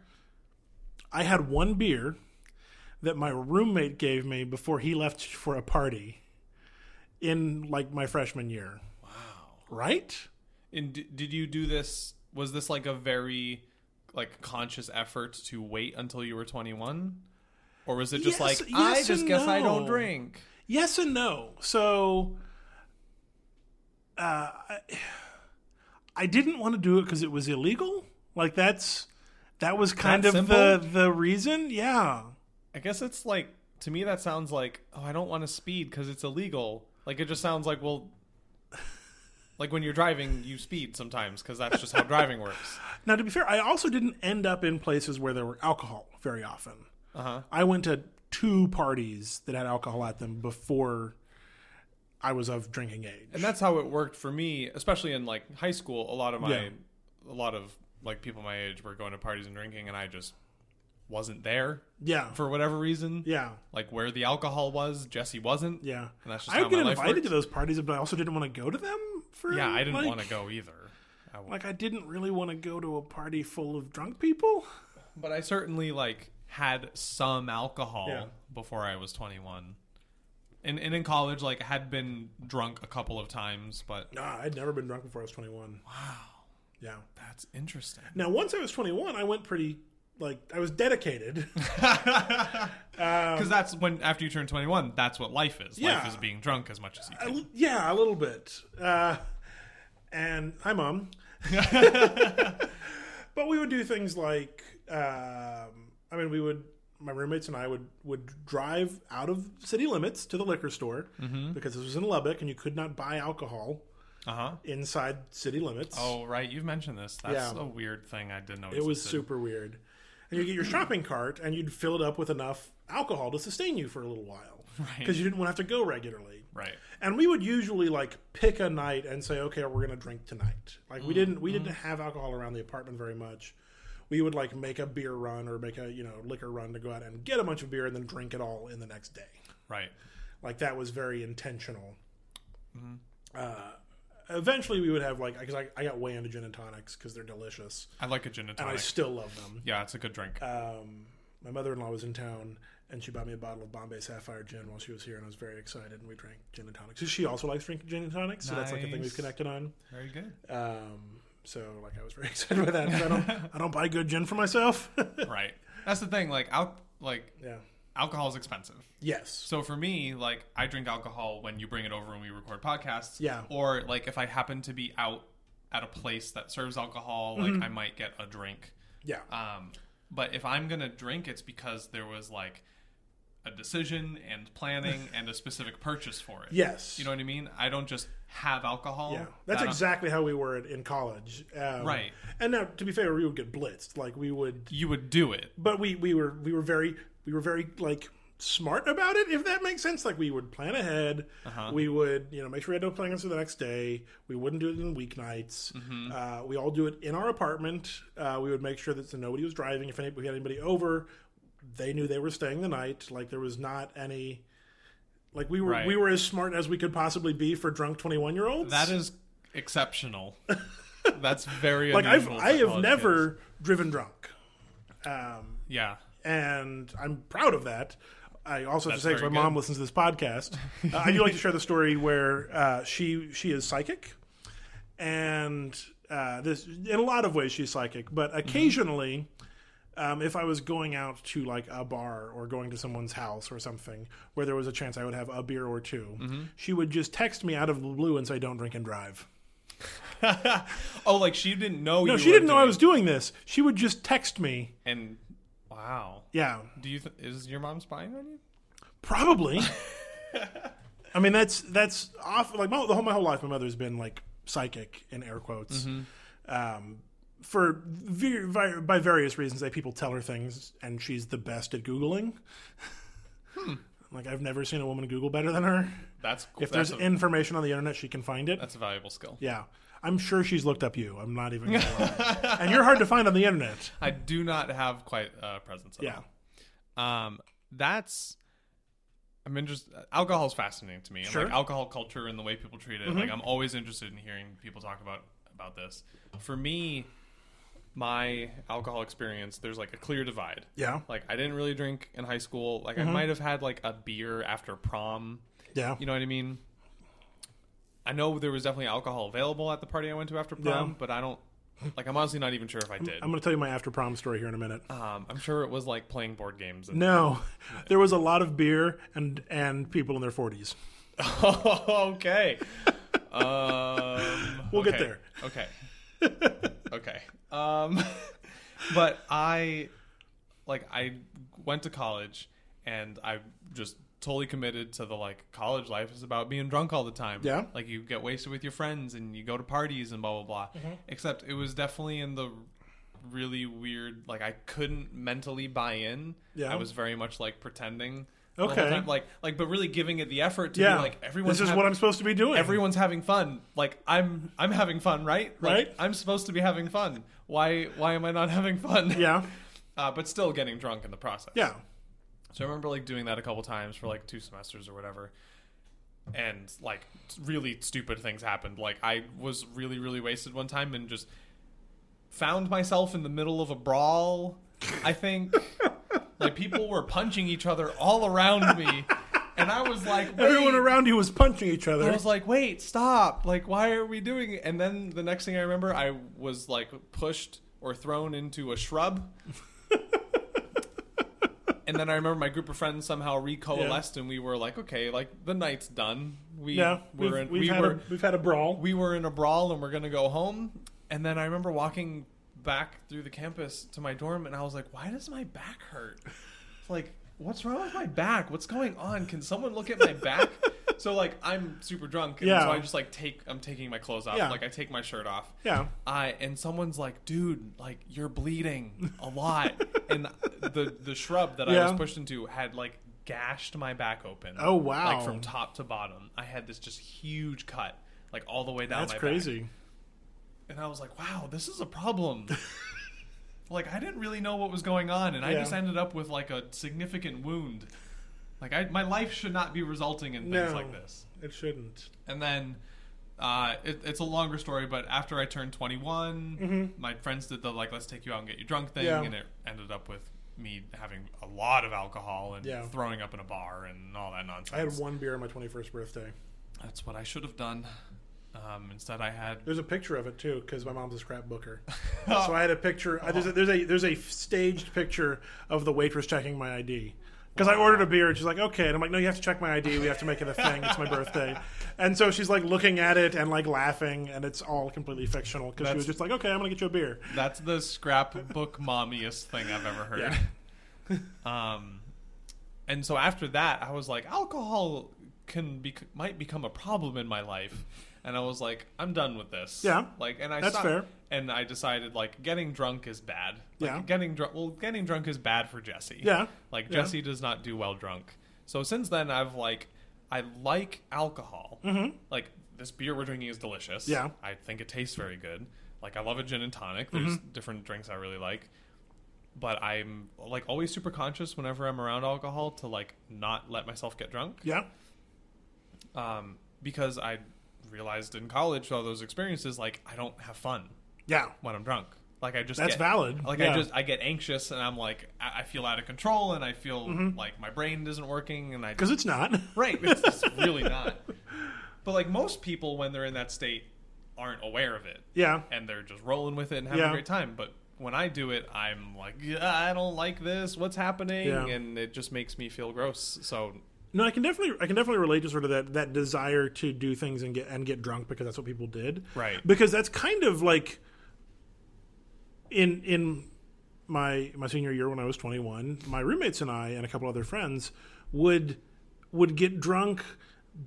I had one beer that my roommate gave me before he left for a party in like my freshman year. Wow. Right? And d- did you do this? Was this like a very like conscious effort to wait until you were 21? Or was it just Yes- like I just guess I don't drink? Yes and no. So, uh, I, didn't want to do it because it was illegal. Like that's that was kind That of the the reason. Yeah. I guess it's like to me that sounds like oh I don't want to speed because it's illegal. Like it just sounds like well, like when you're driving you speed sometimes because that's just how driving works. [LAUGHS] Now, to be fair, I also didn't end up in places where there were alcohol very often. Uh huh. I went to two parties that had alcohol at them before I was of drinking age. And that's how it worked for me, especially in like high school. A lot of my, Yeah. a lot of like people my age were going to parties and drinking, and I just wasn't there yeah. for whatever reason. yeah. Like where the alcohol was, Jesse wasn't. Yeah. And that's just I would get invited worked. to those parties, but I also didn't want to go to them for Yeah, I didn't like- want to go either. I Like I didn't really want to go to a party full of drunk people. but I certainly like had some alcohol Yeah. before I was 21. And, and in college, like, I had been drunk a couple of times, but Nah, I'd never been drunk before I was 21. wow, Yeah. that's interesting. Now, once I was 21, I went pretty like I was dedicated. [LAUGHS] Because that's when, after you turn 21, that's what life is. Yeah. Life is being drunk as much as you can. yeah, a little bit. Uh, and hi, mom. [LAUGHS] [LAUGHS] but we would do things like, um, I mean, we would. My roommates and I would would drive out of city limits to the liquor store Mm-hmm. because this was in Lubbock and you could not buy alcohol Uh huh. inside city limits. Oh, right. You've mentioned this. That's Yeah. a weird thing I didn't know. it was super weird. And you get your shopping cart and you'd fill it up with enough alcohol to sustain you for a little while Right. because you didn't want to have to go regularly. Right. And we would usually like pick a night and say, okay, we're going to drink tonight. Like we mm, didn't we mm. didn't have alcohol around the apartment very much. We would like make a beer run or make a you know liquor run to go out and get a bunch of beer and then drink it all in the next day. Right. Like that was very intentional. Mm-hmm. Uh, eventually, we would have like because I, I got way into gin and tonics because they're delicious I like a gin and tonic, and I still love them. yeah, it's a good drink. Um, my mother-in-law was in town and she bought me a bottle of Bombay Sapphire gin while she was here, and I was very excited. And we drank gin and tonics. She also likes drinking gin and tonics, so that's like a thing we've connected on. Very good. Um, so like I was very [LAUGHS] excited with that. I don't I don't buy good gin for myself. [LAUGHS] right. That's the thing. Like, al- like yeah. Alcohol is expensive. Yes. So for me, like I drink alcohol when you bring it over and we record podcasts. Yeah. Or like if I happen to be out at a place that serves alcohol, like Mm-hmm. I might get a drink. Yeah. Um, but if I'm gonna drink, it's because there was like a decision and planning [LAUGHS] and a specific purchase for it. yes. You know what I mean? I don't just have alcohol. Yeah, that's That- exactly how we were in college. Um, Right. And now, to be fair, we would get blitzed. Like we would, You would do it. but we we were we were very we were very like smart about it. If that makes sense, like we would plan ahead. Uh-huh. We would you know make sure we had no plans for the next day. We wouldn't do it in weeknights. Mm-hmm. Uh, we all do it in our apartment. Uh, we would make sure that nobody was driving. If anybody had anybody over, they knew they were staying the night. Like there was not any. Like we were, Right. we were as smart as we could possibly be for drunk twenty-one-year-olds. That is exceptional. [LAUGHS] That's very like I've I have never kids. driven drunk, um, Yeah. And I'm proud of that. I also have That's to say, my very mom listens to this podcast. [LAUGHS] uh, I do like to share the story where uh, she she is psychic, and uh, this in a lot of ways she's psychic, Mm-hmm. but occasionally. Um, if I was going out to like a bar or going to someone's house or something where there was a chance I would have a beer or 2 Mm-hmm. she would just text me out of the blue and say, "Don't drink and drive." [LAUGHS] oh, like she didn't know. You No, she didn't know I was doing this. She would just text me. And wow, Yeah, do you th- is your mom spying on you? Probably. [LAUGHS] I mean, that's that's off. Like my, the whole my whole life, my mother's been like psychic in air quotes. Um, for vi- by various reasons, that people tell her things, and she's the best at googling. [LAUGHS] Like I've never seen a woman Google better than her. That's If that's there's a, information on the internet, she can find it. that's a valuable skill. Yeah, I'm sure she's looked up you. I'm not even. Gonna lie. [LAUGHS] and you're hard to find on the internet. I do not have quite a presence at Yeah. all. Um, that's I'm interested. Alcohol is fascinating to me. Sure. like alcohol culture and the way people treat it. Like I'm always interested in hearing people talk about about this. For me, my alcohol experience, there's like a clear divide. Yeah. Like I didn't really drink in high school. Like I might have had like a beer after prom. Yeah. You know what I mean? I know there was definitely alcohol available at the party I went to after prom, Yeah. but I don't. Like I'm honestly not even sure if I did. I'm going to tell you my after prom story here in a minute. Um, I'm sure it was like playing board games. And, No, there was a lot of beer and and people in their 40s. [LAUGHS] okay. Um, We'll get okay. there. Okay. okay. Um, [LAUGHS] but I, like, I went to college and I just totally committed to the like college life is about being drunk all the time. Yeah. Like you get wasted with your friends and you go to parties and blah blah blah. Mm-hmm. Except it was definitely in the really weird. Like I couldn't mentally buy in. Yeah. I was very much like pretending. Okay. Like like, but really giving it the effort to Yeah. be like everyone's This is hav- what I'm supposed to be doing. everyone's having fun. Like I'm I'm having fun, right? Like, Right. I'm supposed to be having fun. Why why am I not [LAUGHS] having fun? Yeah. [LAUGHS] Uh, but still getting drunk in the process. Yeah. So I remember like doing that a couple times for like two semesters or whatever. And like really stupid things happened. Like I was really really wasted one time and just found myself in the middle of a brawl. I think [LAUGHS] like people were punching each other all around me. And I was like, [LAUGHS] Everyone around you was punching each other. I was like, wait, stop. Like, why are we doing it? And then the next thing I remember, I was like pushed or thrown into a shrub. And then I remember my group of friends somehow recoalesced and we were like, okay, like the night's done. We yeah. were We've, in, we've we had were a, we've had a brawl. we were in a brawl and we're gonna go home. And then I remember walking back through the campus to my dorm and I was like, why does my back hurt? It's like, what's wrong with my back? What's going on? Can someone look at my back? [LAUGHS] so like I'm super drunk and Yeah. so I just like take I'm taking my clothes off. Yeah. Like I take my shirt off. yeah. I and someone's like, dude, like you're bleeding a lot. [LAUGHS] and the the shrub that I was pushed into had like gashed my back open. Oh, wow. Like from top to bottom. I had this just huge cut, like all the way down That's my back. crazy. And I was like, wow, this is a problem. [LAUGHS] like I didn't really know what was going on, and I just ended up with like a significant wound. Like I, my life should not be resulting in things No. like this. It shouldn't. And then uh, it, it's a longer story, but after I turned 21, my friends did the like, let's take you out and get you drunk thing, Mm-hmm. Yeah. and it ended up with me having a lot of alcohol and Yeah. throwing up in a bar and all that nonsense. I had one beer on my 21st birthday. That's what I should have done. Um, instead, I had There's a picture of it too, because my mom's a scrapbooker. [LAUGHS] so I had a picture. There's a, there's a there's a staged picture of the waitress checking my ID. Because I ordered a beer and she's like, okay, and I'm like, no, you have to check my ID. We have to make it a thing. It's my birthday, and so she's like looking at it and like laughing, and it's all completely fictional. Because she That's- was just like, okay, I'm gonna get you a beer. That's the scrapbook mommiest thing I've ever heard. [LAUGHS] Um, and so after that, I was like, alcohol can be might become a problem in my life, and I was like, I'm done with this. Yeah. like, and I That's stopped, fair. And I decided like getting drunk is bad. Like, Yeah. getting drunk. Well, getting drunk is bad for Jesse. Yeah. like Yeah. Jesse does not do well drunk. So since then, I've like, I like alcohol. Mm-hmm. Like this beer we're drinking is delicious. Yeah. I think it tastes very good. Like I love a gin and tonic. There's different drinks I really like. But I'm like always super conscious whenever I'm around alcohol to like not let myself get drunk. Yeah, Um, because I realized in college all those experiences like I don't have fun yeah, when I'm drunk. Like I just That's get, valid. Like Yeah. I just I get anxious and I'm like I, I feel out of control and I feel Mm-hmm. like my brain isn't working and I because it's not. [LAUGHS] Right. It's just really not. But like most people, when they're in that state, aren't aware of it, Yeah, and they're just rolling with it and having Yeah. a great time. But when I do it, I'm like, yeah, I don't like this. What's happening? Yeah. And it just makes me feel gross. So No, I can definitely I can definitely relate to sort of that that desire to do things and get and get drunk because that's what people did. Right. Because that's kind of like in in my my senior year when I was 21, my roommates and I and a couple other friends would would get drunk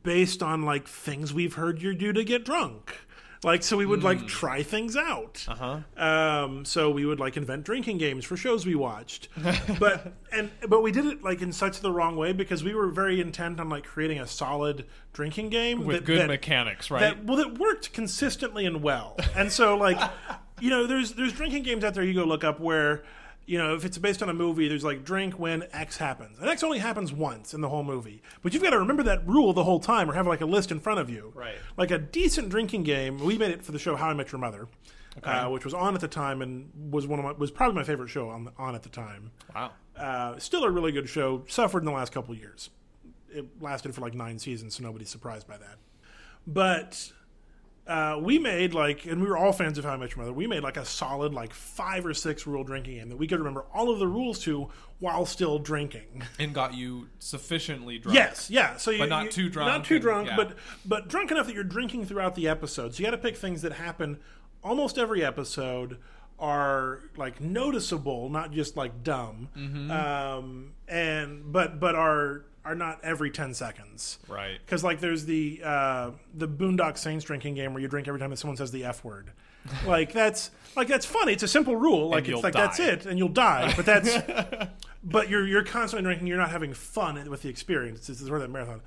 based on like things we've heard you do to get drunk. Like so we would like try things out. uh huh. Um, so we would like invent drinking games for shows we watched, [LAUGHS] but and but we did it like in such the wrong way because we were very intent on like creating a solid drinking game With that, good that, mechanics, right? that well that worked consistently and well. And so like [LAUGHS] you know there's there's drinking games out there you go look up where you know, if it's based on a movie, there's like drink when X happens. And X only happens once in the whole movie. But you've got to remember that rule the whole time or have like a list in front of you. Right. Like a decent drinking game. We made it for the show How I Met Your Mother. Uh, which was on at the time and was one of my was probably my favorite show on on at the time. Wow. Uh, still a really good show. Suffered in the last couple of years. It lasted for like nine seasons, so nobody's surprised by that. But uh, we made like, and we were all fans of How I Met Your Mother. We made like a solid like five or six rule drinking game that we could remember all of the rules to while still drinking. And got you sufficiently drunk. Yes, yeah. So you, But not you- too drunk not too and- drunk, yeah. but but drunk enough that you're drinking throughout the episode. So you got to pick things that happen almost every episode are like noticeable, not just like dumb, Mm-hmm. um, and but but are are not every ten seconds. Right. Because like there's the uh, the Boondock Saints drinking game where you drink every time that someone says the f word. [LAUGHS] like that's like that's funny. It's a simple rule. Like it's like that's it, and you'll die. But that's [LAUGHS] but you're you're constantly drinking. You're not having fun with the experience. It's sort of that marathon.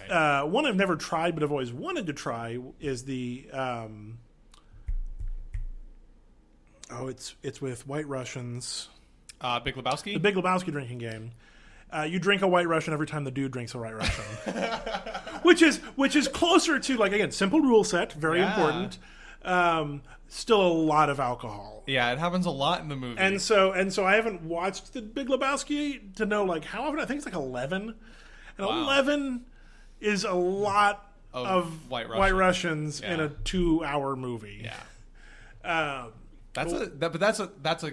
Right. Uh, one I've never tried, but I've always wanted to try is the. Um, oh, it's it's with White Russians. Uh, Big Lebowski. The Big Lebowski drinking game. Uh, you drink a White Russian every time the dude drinks a White Russian, [LAUGHS] which is which is closer to like again simple rule set, very Yeah. important. Um, still a lot of alcohol. yeah, it happens a lot in the movie. And so and so I haven't watched the Big Lebowski to know like how often I think it's like eleven. And Wow. eleven is a lot Of of, White White Russians. Russians in a two hour movie. yeah, Um, that's a that, but that's a that's a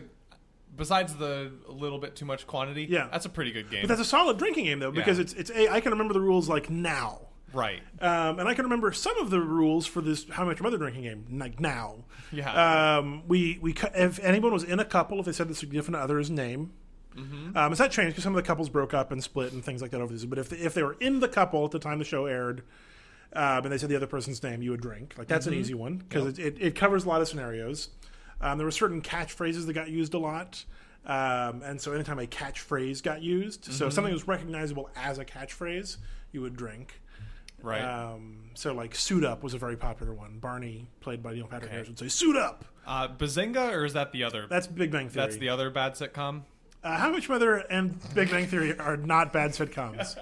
besides the little bit too much quantity. Yeah. that's a pretty good game. but that's a solid drinking game though, because Yeah. it's it's a I can remember the rules like now. right. Um, and I can remember some of the rules for this How Much Mother drinking game like now. Yeah. Um, we we cu- if anyone was in a couple, if they said the significant other's name, um, it's not changed because some of the couples broke up and split and things like that over this. But if if they were in the couple at the time the show aired, um, and they said the other person's name, you would drink. Like that's an easy one because it, it, it covers a lot of scenarios. Um, there were certain catchphrases that got used a lot. Um, and so anytime a catchphrase got used, so if something was recognizable as a catchphrase, you would drink. right. Um, so like "suit up" was a very popular one. Barney, played by Neil Patrick Okay. Harris, would say "suit up." uh, Bazinga, or is that the other? That's Big Bang Theory. That's the other bad sitcom. Uh, How Much Mother and Big Bang Theory are not bad sitcoms.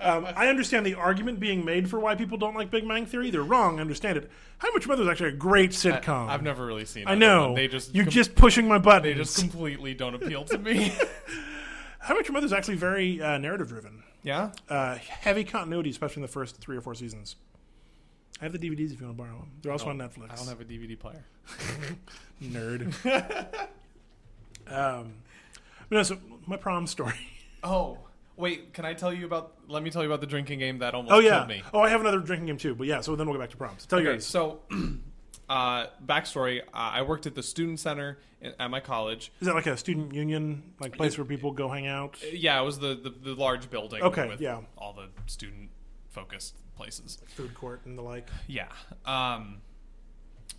um, I understand the argument being made for why people don't like Big Bang Theory. They're wrong. I understand it. How Much Mother is actually a great sitcom. I, have never really seen. It. I know. They just you're com- just pushing my buttons. they just completely don't appeal to me. [LAUGHS] How Much Mother is actually very uh, narrative driven. yeah. Uh, heavy continuity, especially in the first three or four seasons. I have the DVDs if you want to borrow them. They're also on Netflix. I don't have a DVD player. [LAUGHS] nerd. [LAUGHS] um, but no, so my prom story. [LAUGHS] Oh, wait. Can I tell you about? Let me tell you about the drinking game that almost Oh yeah. killed me. Oh, I have another drinking game too. But yeah, so then we'll go back to proms. Tell Okay, yours. so [CLEARS THROAT] uh, backstory: uh, I worked at the student center in, at my college. Is that like a student union, like place where people go hang out? Yeah, it was the the, the large building. Okay, with yeah. all the student focused places. Food court and the like. Yeah. Um,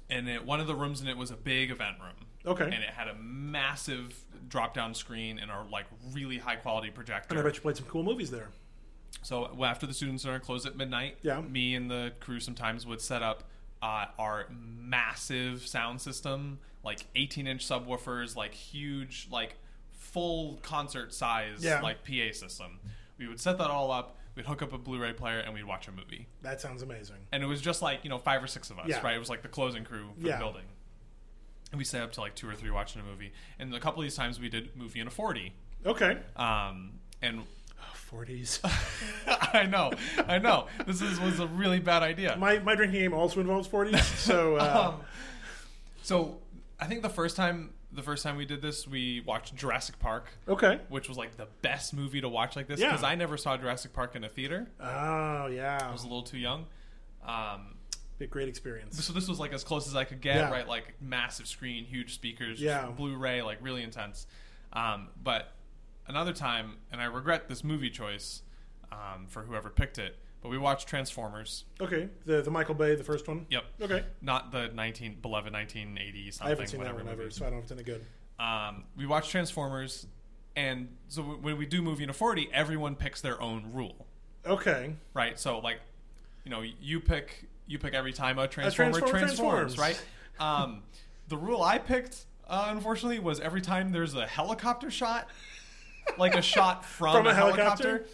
and it, one of the rooms in it was a big event room. Okay. And it had a massive drop down screen and a like really high quality projector. And I bet you played some cool movies there. So well, after the student center closed at midnight, Yeah. me and the crew sometimes would set up uh, our massive sound system, like 18 inch subwoofers, like huge, like full concert size, Yeah. like PA system. We would set that all up. We'd hook up a Blu-ray player and we'd watch a movie. That sounds amazing. And it was just like you know five or six of us, Yeah. right? It was like the closing crew for Yeah. the building. And we stayed up to like two or three watching a movie. And a couple of these times we did movie in a 40. Okay. Um, and [SIGHS] Forties. [LAUGHS] I know, I know. This is, was a really bad idea. my my drinking game also involves forties. So [LAUGHS] uh, Um, so I think the first time the first time we did this, we watched Jurassic Park, okay. which was like the best movie to watch like this Yeah. because I never saw Jurassic Park in a theater. Oh yeah. I was a little too young. Um, a great experience. so this was like as close as I could get, Yeah. right? Like massive screen, huge speakers, Yeah. Blu-ray, like really intense. Um, but another time, and I regret this movie choice um, for whoever picked it. But we watched Transformers. Okay. The the Michael Bay, the first one. Yep. Okay. Not the nineteen beloved nineteen eighty something. I haven't seen that whatever one ever, so I don't know if it's any good. Um, we watch Transformers, and so when we do movie in a forty, everyone picks their own rule, Okay. right? So like, you know, you pick you pick every time a Transformer Transformer transforms, transforms. right? Um, the rule I picked uh, unfortunately, was every time there's a helicopter shot, like a shot [LAUGHS] from, From a a, helicopter. helicopter?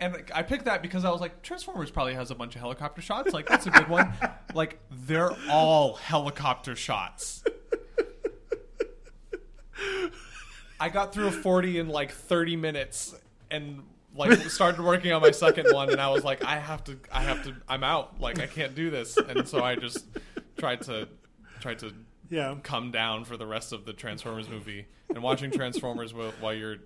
And I picked that because I was like, Transformers probably has a bunch of helicopter shots. Like that's a good one. like they're all helicopter shots. I got through a 40 in like 30 minutes and like started working on my second one and I was like I have to I have to I'm out like I can't do this and so I just tried to tried to Yeah, come down for the rest of the Transformers movie and watching Transformers while you're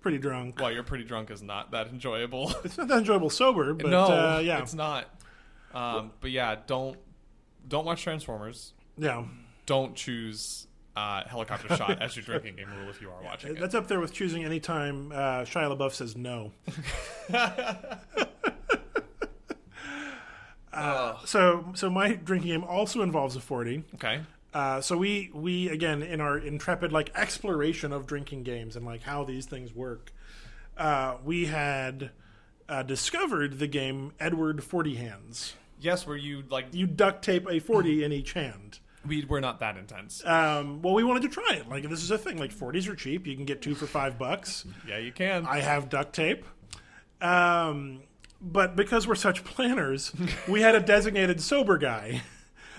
pretty drunk. while you're pretty drunk is not that enjoyable. [LAUGHS] It's not that enjoyable sober, but no, uh, yeah, it's not. Um, but yeah, don't don't watch Transformers. yeah. Don't choose uh, helicopter shot as your drinking game rule if you are watching it. That's up there with choosing any time uh, Shia LaBeouf says no. [LAUGHS] Uh, so, so my drinking game also involves a forty. Okay. Uh, so we we again in our intrepid like exploration of drinking games and like how these things work, uh, we had uh, discovered the game Edward Forty Hands. Yes, where you like You duct tape a forty in each hand. We we're not that intense. Um, well, we wanted to try it. Like this is a thing. Like forties are cheap. You can get two for five bucks. [LAUGHS] yeah, you can. I have duct tape. Um, but because we're such planners, [LAUGHS] we had a designated sober guy.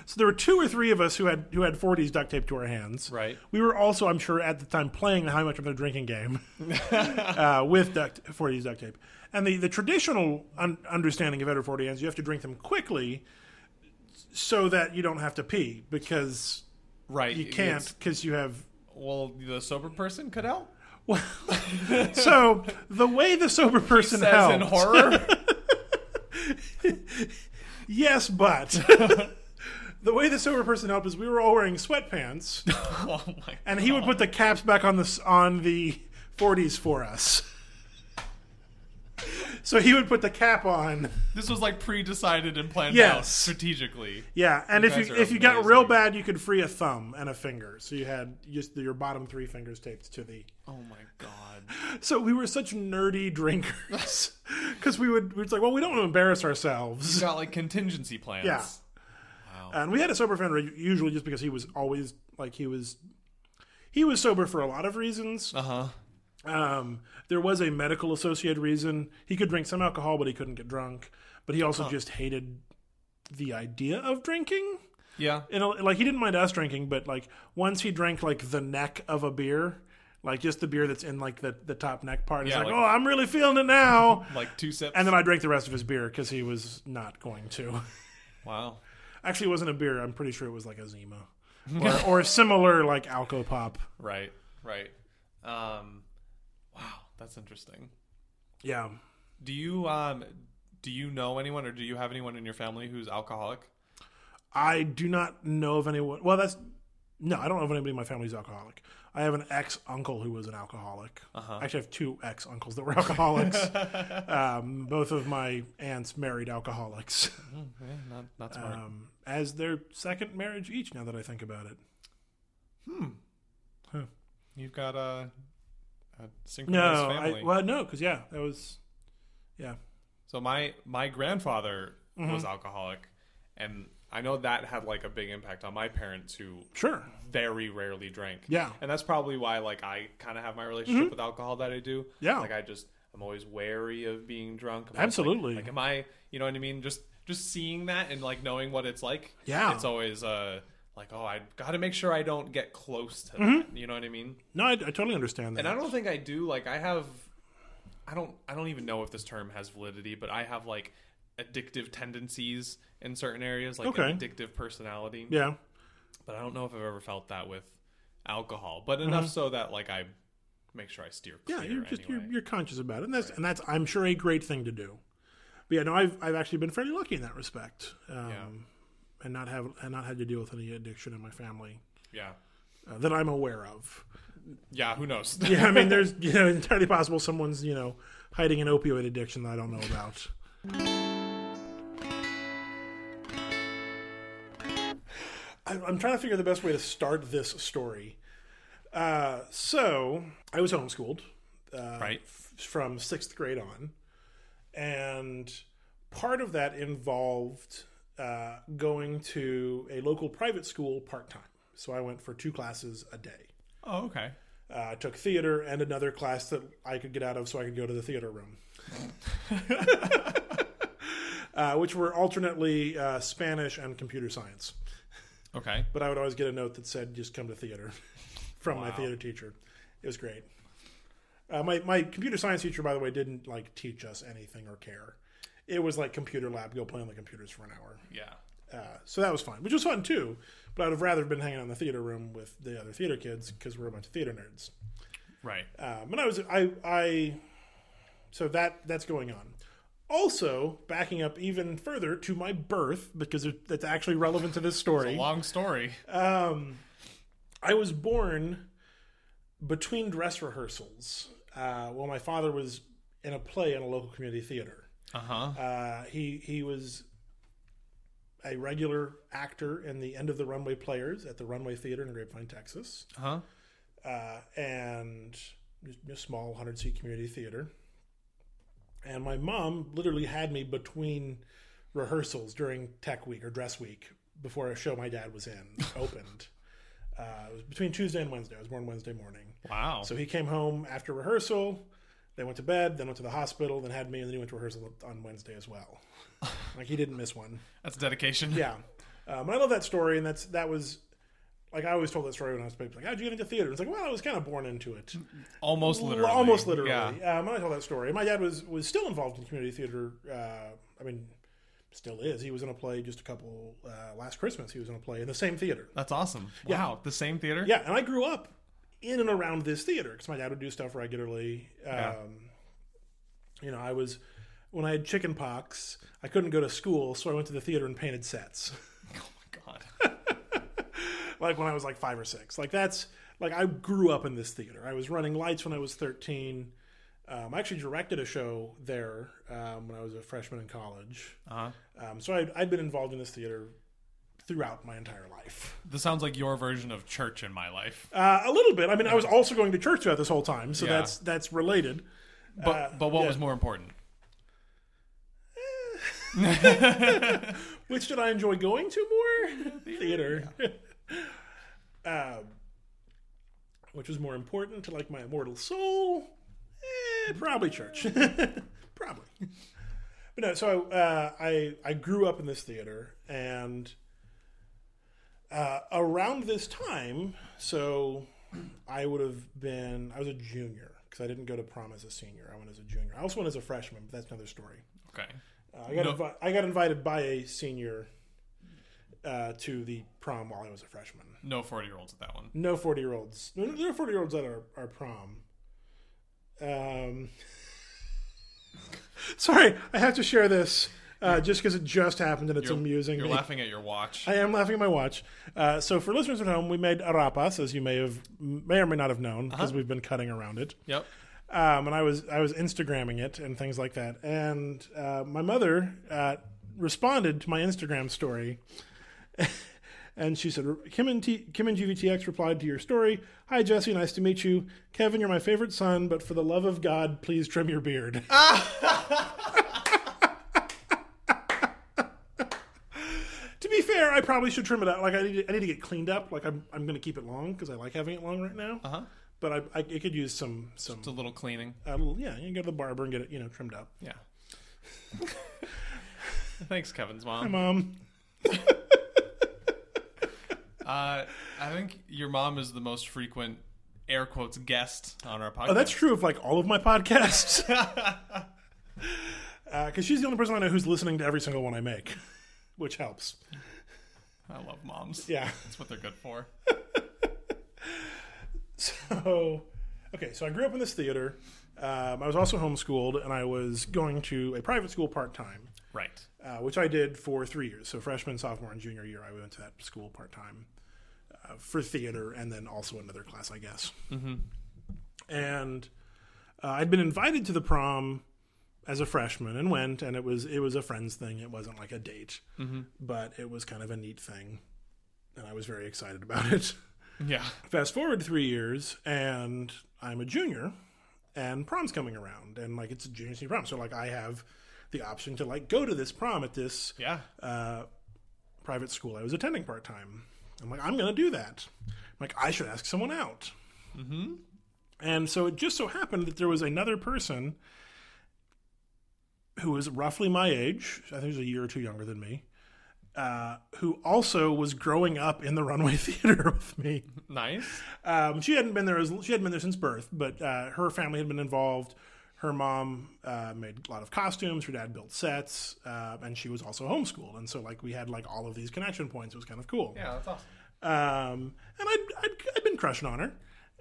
So there were two or three of us who had who had 40s duct tape to our hands. Right. We were also, I'm sure, at the time playing the How Much of a Drinking game [LAUGHS] uh, with duct 40s duct tape. And the the traditional un- understanding of Edward 40 hands, you have to drink them quickly so that you don't have to pee because right. you can't because you have Well, the sober person could help. well, [LAUGHS] so the way the sober person Says helped, in horror. [LAUGHS] yes, but [LAUGHS] the way the sober person helped is we were all wearing sweatpants, oh my. and he would put the caps back on the on the 40s for us. So he would put the cap on, This was like pre-decided and planned out strategically. yeah. And You if you if you got real bad, you could free a thumb and a finger. So you had just your bottom three fingers taped to the Oh my god. [LAUGHS] So we were such nerdy drinkers [LAUGHS] because we would we was like, well, we don't want to embarrass ourselves, You got like contingency plans. Yeah. Wow. and we had a sober friend usually just because he was always like he was he was sober for a lot of reasons. Uh huh. Um, there was a medical associated reason he could drink some alcohol, but he couldn't get drunk. But he also just hated the idea of drinking. Yeah. You know, like he didn't mind us drinking, but like once he drank like the neck of a beer. Like just the beer that's in like the, the top neck part. He's Yeah, like, like- oh, I'm really feeling it now. [LAUGHS] Like two sips. And then I drank the rest of his beer because he was not going to. wow. Actually, it wasn't a beer. I'm pretty sure it was like a Zima [LAUGHS] or, or similar like Alco Pop. Right. Right. Um. That's interesting. Yeah. Do you um do you know anyone or do you have anyone in your family who's alcoholic? I do not know of anyone. Well, that's no. I don't know of anybody in my family who's alcoholic. I have an ex uncle who was an alcoholic. Uh-huh. Actually, I have two ex uncles that were [LAUGHS] alcoholics. um, both of my aunts married alcoholics [LAUGHS] Yeah, not not smart. um, as their second marriage each. Now that I think about it, Hmm. You've got a, synchronized no, family. I, well, no, because yeah, that was yeah. So my my grandfather Mm-hmm. was alcoholic, and I know that had like a big impact on my parents who Sure. very rarely drank. Yeah. Mm-hmm. and that's probably why like I kind of have my relationship with alcohol that I do. Yeah. like I just I'm always wary of being drunk. I'm always, like- Absolutely. Like, am I? You know what I mean? Just just seeing that and like knowing what it's like. Yeah. it's always uh like oh I got to make sure I don't get close to Mm-hmm. that. You know what I mean? No, I, I totally understand that. And I don't think I do. Like I have, I don't. I don't even know if this term has validity, but I have like addictive tendencies in certain areas, like Okay. an addictive personality. yeah. But I don't know if I've ever felt that with alcohol. But enough so that like I make sure I steer clear. Mm-hmm. Yeah, you're just anyway. you're, you're conscious about it, and that's and that's I'm sure a great thing to do. But yeah, no, I've I've actually been fairly lucky in that respect, um, Yeah. And not have and not had to deal with any addiction in my family yeah. uh, that I'm aware of. Yeah. Who knows? [LAUGHS] Yeah, I mean, there's [LAUGHS] you know it's entirely possible someone's you know hiding an opioid addiction that I don't know about. I- I'm trying to figure the best way to start this story. Uh, so I was homeschooled, uh, Right. f- from sixth grade on, and part of that involved uh, going to a local private school part time. So I went for two classes a day. Oh, okay. Uh, I took theater and another class that I could get out of so I could go to the theater room. [LAUGHS] uh, which were alternately uh, Spanish and computer science. Okay. But I would always get a note that said, just come to theater [LAUGHS] from my theater teacher. It was great. Uh, my, my computer science teacher, by the way, didn't like teach us anything or care. It was like computer lab, go play on the computers for an hour. Yeah. Uh, so that was fun, which was fun too. But I'd have rather been hanging out in the theater room with the other theater kids because we're a bunch of theater nerds. Right. Um, and I was I I so that that's going on. Also, backing up even further to my birth because it, that's actually relevant to this story. Long story. Um, I was born between dress rehearsals uh, while my father was in a play in a local community theater. Uh huh. Uh, he he was a regular actor in the End of the Runway Players at the Runway Theater in Grapevine, Texas, Uh huh. uh, and a small hundred seat community theater. And my mom literally had me between rehearsals during Tech Week or Dress Week before a show my dad was in [LAUGHS] opened. Uh, it was between Tuesday and Wednesday. I was born Wednesday morning. Wow. So he came home after rehearsal. They went to bed, then went to the hospital, then had me, and then he went to rehearsal on Wednesday as well. [LAUGHS] like he didn't miss one. That's dedication. Yeah, um, and I love that story, and that's that was like I always told that story when I was baby. Like, how'd you get into theater? It's like, well, I was kind of born into it, Almost literally. almost literally. Yeah. Um, when I told that story, my dad was was still involved in community theater. Uh, I mean, still is. He was in a play just a couple uh, last Christmas. He was in a play in the same theater. That's awesome. Yeah. Wow. The same theater. Yeah, and I grew up in and around this theater because my dad would do stuff regularly. Um, You know, I was when I had chicken pox, I couldn't go to school, so I went to the theater and painted sets. [LAUGHS] Oh my god. [LAUGHS] like when I was like five or six. Like that's like I grew up in this theater. I was running lights when I was thirteen. Um, I actually directed a show there um, when I was a freshman in college. Uh huh. Um, so I'd, I'd been involved in this theater throughout my entire life. This sounds like your version of church in my life. Uh, a little bit. I mean, I was also going to church throughout this whole time, so Yeah. that's that's related. But Uh, but what yeah. was more important? [LAUGHS] Which did I enjoy going to more? Theater. [LAUGHS] um, which was more important to like my immortal soul? Eh, probably church. [LAUGHS] probably. But no, so uh, I I grew up in this theater, and uh, around this time, so I would have been I was a junior because I didn't go to prom as a senior. I went as a junior. I also went as a freshman, but that's another story. Okay. Uh, I got No. invi- I got invited by a senior uh, to the prom while I was a freshman. No forty year olds at that one. No forty year olds. No, there are forty year olds at our, our prom. Um, [LAUGHS] sorry, I have to share this uh, just because it just happened and it's You're- amusing. You're me. laughing at your watch. I am laughing at my watch. Uh, so for listeners at home, we made arepas, as you may have may or may not have known, because Uh-huh. we've been cutting around it. Yep. um, and I was I was Instagramming it and things like that. And uh, my mother uh, responded to my Instagram story, [LAUGHS] and she said, "Kim and T- Kim and GVTX replied to your story. Hi Jesse, nice to meet you. Kevin, you're my favorite son, but for the love of God, please trim your beard." [LAUGHS] [LAUGHS] I probably should trim it out. Like I need, to, I need to get cleaned up. Like I'm, I'm going to keep it long because I like having it long right now. Uh huh. But I, I, it could use some, some, It's a little cleaning. a little, yeah. You can go to the barber and get it, you know, trimmed up. Yeah. [LAUGHS] Thanks, Kevin's mom. Hi, mom. [LAUGHS] Uh, I think your mom is the most frequent air quotes guest on our podcast. Oh, that's true of like all of my podcasts. [LAUGHS] Because she's the only person I know who's listening to every single one I make, which helps. I love moms. Yeah. That's what they're good for. [LAUGHS] So, okay, so I grew up in this theater. Um, I was also homeschooled, and I was going to a private school part time, Right. uh, which I did for three years. So, freshman, sophomore, and junior year, I went to that school part time uh, for theater, and then also another class, I guess. Mm-hmm. And uh, I'd been invited to the prom as a freshman and went, and it was it was a friends thing. It wasn't like a date, Mm-hmm. but it was kind of a neat thing, and I was very excited about it. Yeah. Fast forward three years, and I'm a junior, and prom's coming around, and like it's a junior senior prom, so like I have the option to like go to this prom at this Yeah. uh, private school I was attending part time. I'm like, I'm going to do that. I'm like, I should ask someone out. Mm-hmm. And so it just so happened that there was another person who was roughly my age, I think he was a year or two younger than me, uh, who also was growing up in the Runway [LAUGHS] Theater with me. Nice. Um, she hadn't been there as she hadn't been there since birth, but uh, her family had been involved. Her mom uh, made a lot of costumes. Her dad built sets, uh, and she was also homeschooled. And so, like, we had like all of these connection points. It was kind of cool. Yeah, that's awesome. Um, and I'd, I'd, I'd been crushing on her.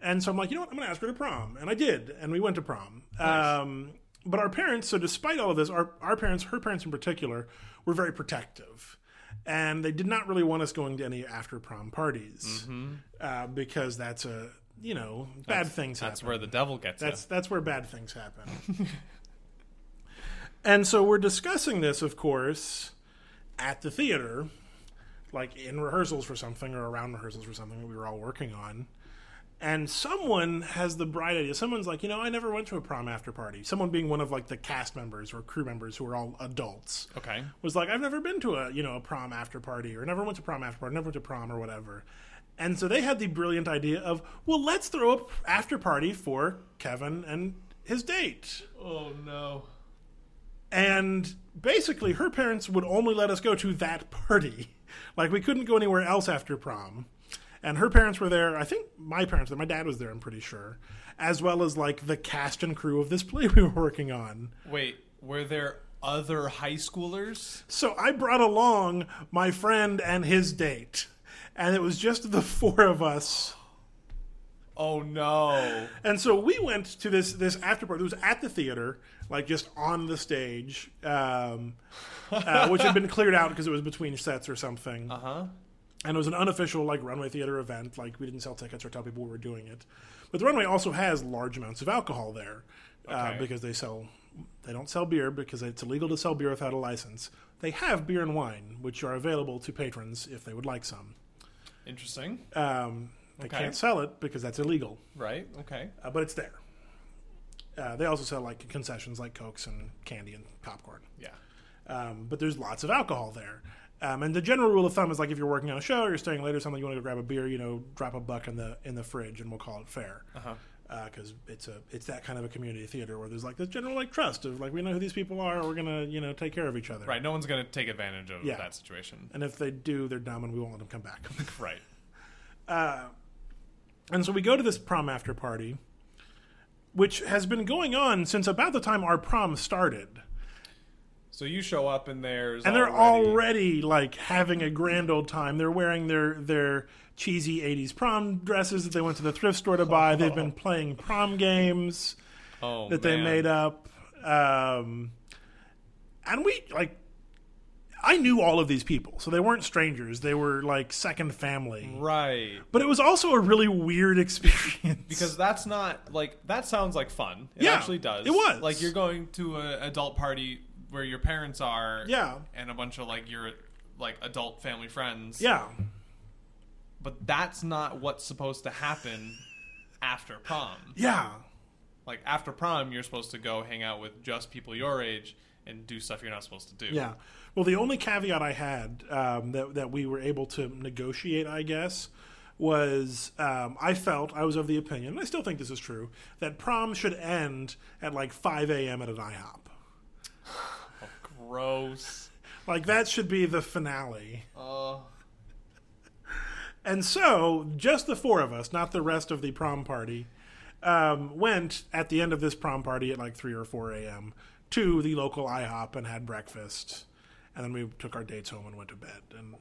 And so I'm like, you know what? I'm going to ask her to prom. And I did. And we went to prom. Um, but our parents, so despite all of this, our, our parents, her parents in particular, were very protective. And they did not really want us going to any after prom parties uh, because that's a, you know, bad things That's happen. where the devil gets That's you. that's where bad things happen. [LAUGHS] and so we're discussing this, of course, at the theater, like in rehearsals for something or around rehearsals for something that we were all working on. And someone has the bright idea. Someone's like, you know, I never went to a prom after party. Someone being one of like the cast members or crew members who are all adults Okay. was like, I've never been to a you know a prom after party or never went to prom after party, never went to prom or whatever. And so they had the brilliant idea of, well, let's throw a after party for Kevin and his date. Oh no. And basically, her parents would only let us go to that party. [LAUGHS] Like we couldn't go anywhere else after prom. And her parents were there. I think my parents, were. my dad was there. I'm pretty sure, as well as like the cast and crew of this play [LAUGHS] we were working on. Wait, were there other high schoolers? So I brought along my friend and his date, and it was just the four of us. Oh no. And so we went to this this after party. It was at the theater, like just on the stage, um, uh, which had been cleared out because it was between sets or something. Uh huh. And it was an unofficial like runway theater event. Like we didn't sell tickets or tell people we were doing it. But the runway also has large amounts of alcohol there uh, Okay. because they sell. They don't sell beer because it's illegal to sell beer without a license. They have beer and wine, which are available to patrons if they would like some. Interesting. Um, they Okay. can't sell it because that's illegal, Right. Okay. uh, but it's there. Uh, they also sell like concessions like cokes and candy and popcorn. Yeah. Um, but there's lots of alcohol there. Um, and the general rule of thumb is like if you're working on a show or you're staying late or something, you want to go grab a beer, you know, drop a buck in the in the fridge, and we'll call it fair. Uh huh. Because it's a it's that kind of a community theater where there's like this general like trust of like we know who these people are, we're gonna you know take care of each other. Right. No one's gonna take advantage of Yeah. that situation. And if they do, they're dumb, and we won't let them come back. [LAUGHS] Right. [LAUGHS] uh, and so we go to this prom after party, which has been going on since about the time our prom started. So you show up and there's and they're already, already like having a grand old time. They're wearing their their cheesy '80s prom dresses that they went to the thrift store to buy. They've been playing prom games oh, that they made up, um, and we like. I knew all of these people, so they weren't strangers. They were like second family. Right. But it was also a really weird [LAUGHS] experience Because that's not like that sounds like fun. It Yeah, actually does. it was. Like you're going to an adult party where your parents are yeah, and a bunch of like your like adult family friends. yeah, But that's not what's supposed to happen after prom. yeah. Like after prom you're supposed to go hang out with just people your age and do stuff you're not supposed to do. Yeah. Well, the only caveat I had um, that that we were able to negotiate, I guess, was um, I felt I was of the opinion, and I still think this is true, that prom should end at like 5 a.m. at an IHOP. Gross. Like that should be the finale. Uh And so, just the four of us, not the rest of the prom party, um, went at the end of this prom party at like 3 or 4 a.m. to the local IHOP and had breakfast. And then we took our dates home and went to bed. And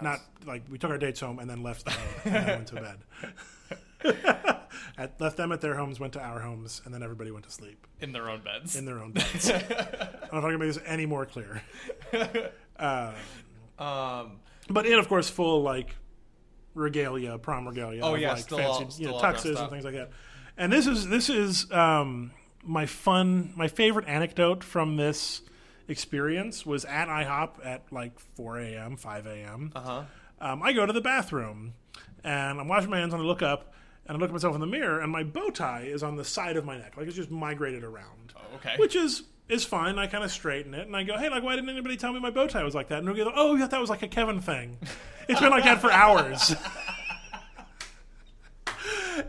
not like we took our dates home and then left them [LAUGHS] and then went to bed. At, left them at their homes, went to our homes, and then everybody went to sleep in their own beds. in their own beds. [LAUGHS] I don't know if I can make this any more clear. Uh, [LAUGHS] um but in, of course, full like regalia, prom regalia. Oh, of, yeah, like fancy all- you know, tuxes and things like that. And this is this is um, my fun, my favorite anecdote from this experience was at IHOP at like 4 a.m., 5 a.m. uh-huh. Um, I go to the bathroom and I'm washing my hands and I look up and I look at myself in the mirror and my bow tie is on the side of my neck, like it's just migrated around, Oh, okay. which is is fine. I kind of straighten it and I go, hey, like why didn't anybody tell me my bow tie was like that? And they go, oh, yeah, that was like a Kevin thing. It's been like that for hours. [LAUGHS]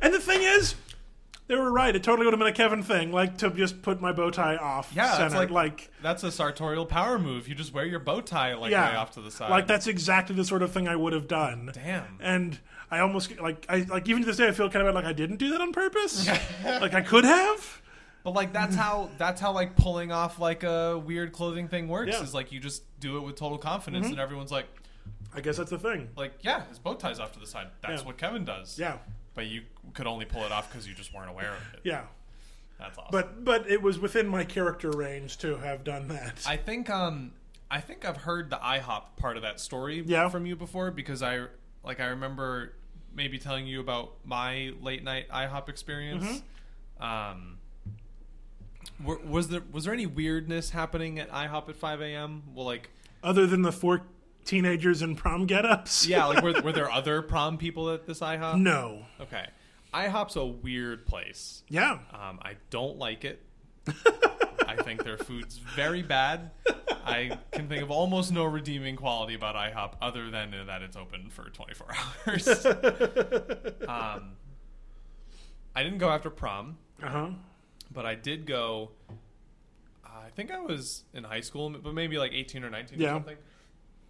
And the thing is, they were right. It totally would have been a Kevin thing, like to just put my bow tie off Yeah, center. it's like, like that's a sartorial power move. You just wear your bow tie like yeah, way off to the side. Like that's exactly the sort of thing I would have done. Damn. And I almost like I like even to this day I feel kind of like I didn't do that on purpose. [LAUGHS] like I could have. But like that's how that's how like pulling off like a weird clothing thing works. Yeah. Mm-hmm. Is like you just do it with total confidence, and everyone's like, I guess that's the thing. like yeah, his bow tie's off to the side. That's Yeah. what Kevin does. Yeah, But you could only pull it off because you just weren't aware of it. yeah. That's awesome. But but it was within my character range to have done that. I think um I think I've heard the IHOP part of that story Yeah. from you before because I like I remember maybe telling you about my late night IHOP experience. Mm-hmm. Um were, was there was there any weirdness happening at IHOP at 5 a.m.? Well, like Other than the four teenagers in prom get-ups. yeah, like were, [LAUGHS] were there other prom people at this IHOP? No. Okay, IHOP's a weird place. Yeah. Um, I don't like it. [LAUGHS] I think their food's very bad. I can think of almost no redeeming quality about IHOP other than that it's open for 24 [LAUGHS] hours. um, I didn't go after prom, Uh huh. but I did go. I think I was in high school, but maybe like 18 or 19 Yeah. or something.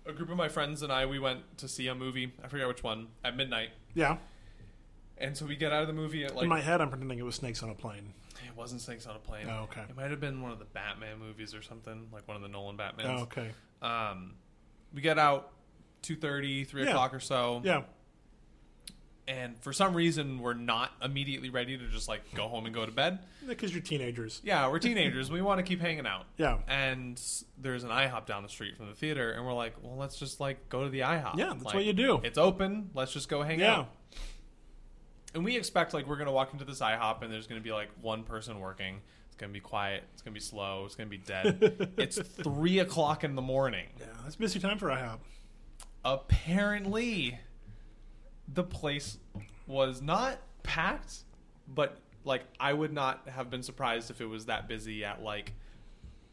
A group of my friends and I, we went to see a movie. I forget which one at midnight. Yeah. And so we get out of the movie at like in my head, I'm pretending it was snakes on a plane. It wasn't Snakes on a Plane. Oh, okay. It might have been one of the Batman movies or something, like one of the Nolan Oh, Batmans. okay. Um, we get out 2.30, 3 Yeah. o'clock or so. Yeah. And for some reason, we're not immediately ready to just, like, go home and go to bed. Because you're teenagers. Yeah, we're teenagers. we want to keep hanging out. [LAUGHS] Yeah. And there's an IHOP down the street from the theater, and we're like, well, let's just, like, go to the IHOP. Yeah, that's Like, what you do. It's open. Let's just go hang Yeah. out. And we expect like we're gonna walk into this IHOP and there's gonna be like one person working. It's gonna be quiet. It's gonna be slow. It's gonna be dead. [LAUGHS] it's three o'clock in the morning. Yeah. That's busy time for IHOP. Apparently, the place was not packed, but like I would not have been surprised if it was that busy at like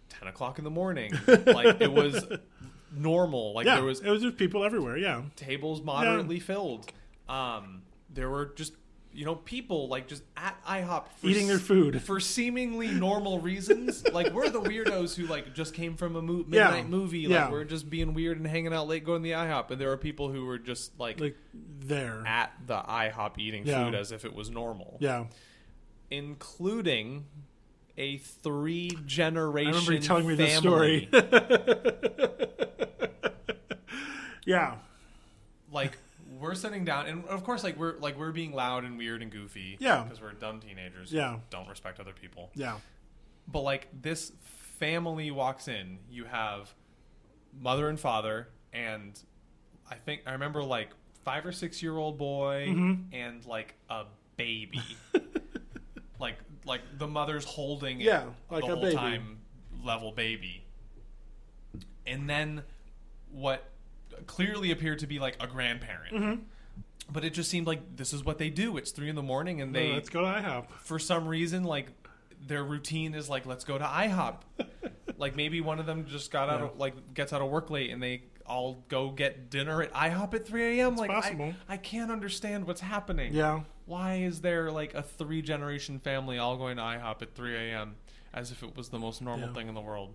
ten o'clock in the morning. like it was [LAUGHS] normal. Like yeah. there was it was just people everywhere. Yeah. tables moderately filled. Um, there were just you know people like just at IHOP for Eating their food. for seemingly normal reasons. [LAUGHS] like we're the weirdos who like just came from a mo- Yeah. midnight movie. Like Yeah. we're just being weird and hanging out late, going to the IHOP. And there are people who were just like, Like there. at the IHOP eating Yeah. food as if it was normal, Yeah. including a three generation. I remember you telling me this story. [LAUGHS] yeah. like we're sitting down and of course like we're like we're being loud and weird and goofy Yeah. because we're dumb teenagers Yeah. who don't respect other people Yeah. but like this family walks in you have mother and father and i think i remember like five or six year old boy Mm-hmm. and like a baby [LAUGHS] like like the mother's holding Yeah, like the a whole baby. time level baby and then what clearly appeared to be like a grandparent Mm-hmm. but it just seemed like this is what they do it's three in the morning and they let's go to IHOP. for some reason like their routine is like let's go to IHOP. [LAUGHS] like maybe one of them just got out Yeah. of like gets out of work late and they all go get dinner at IHOP at 3 a.m. Like. I, I can't understand what's happening. Yeah. Why is there like a three generation family all going to IHOP at 3 a.m. as if it was the most normal Yeah. thing in the world?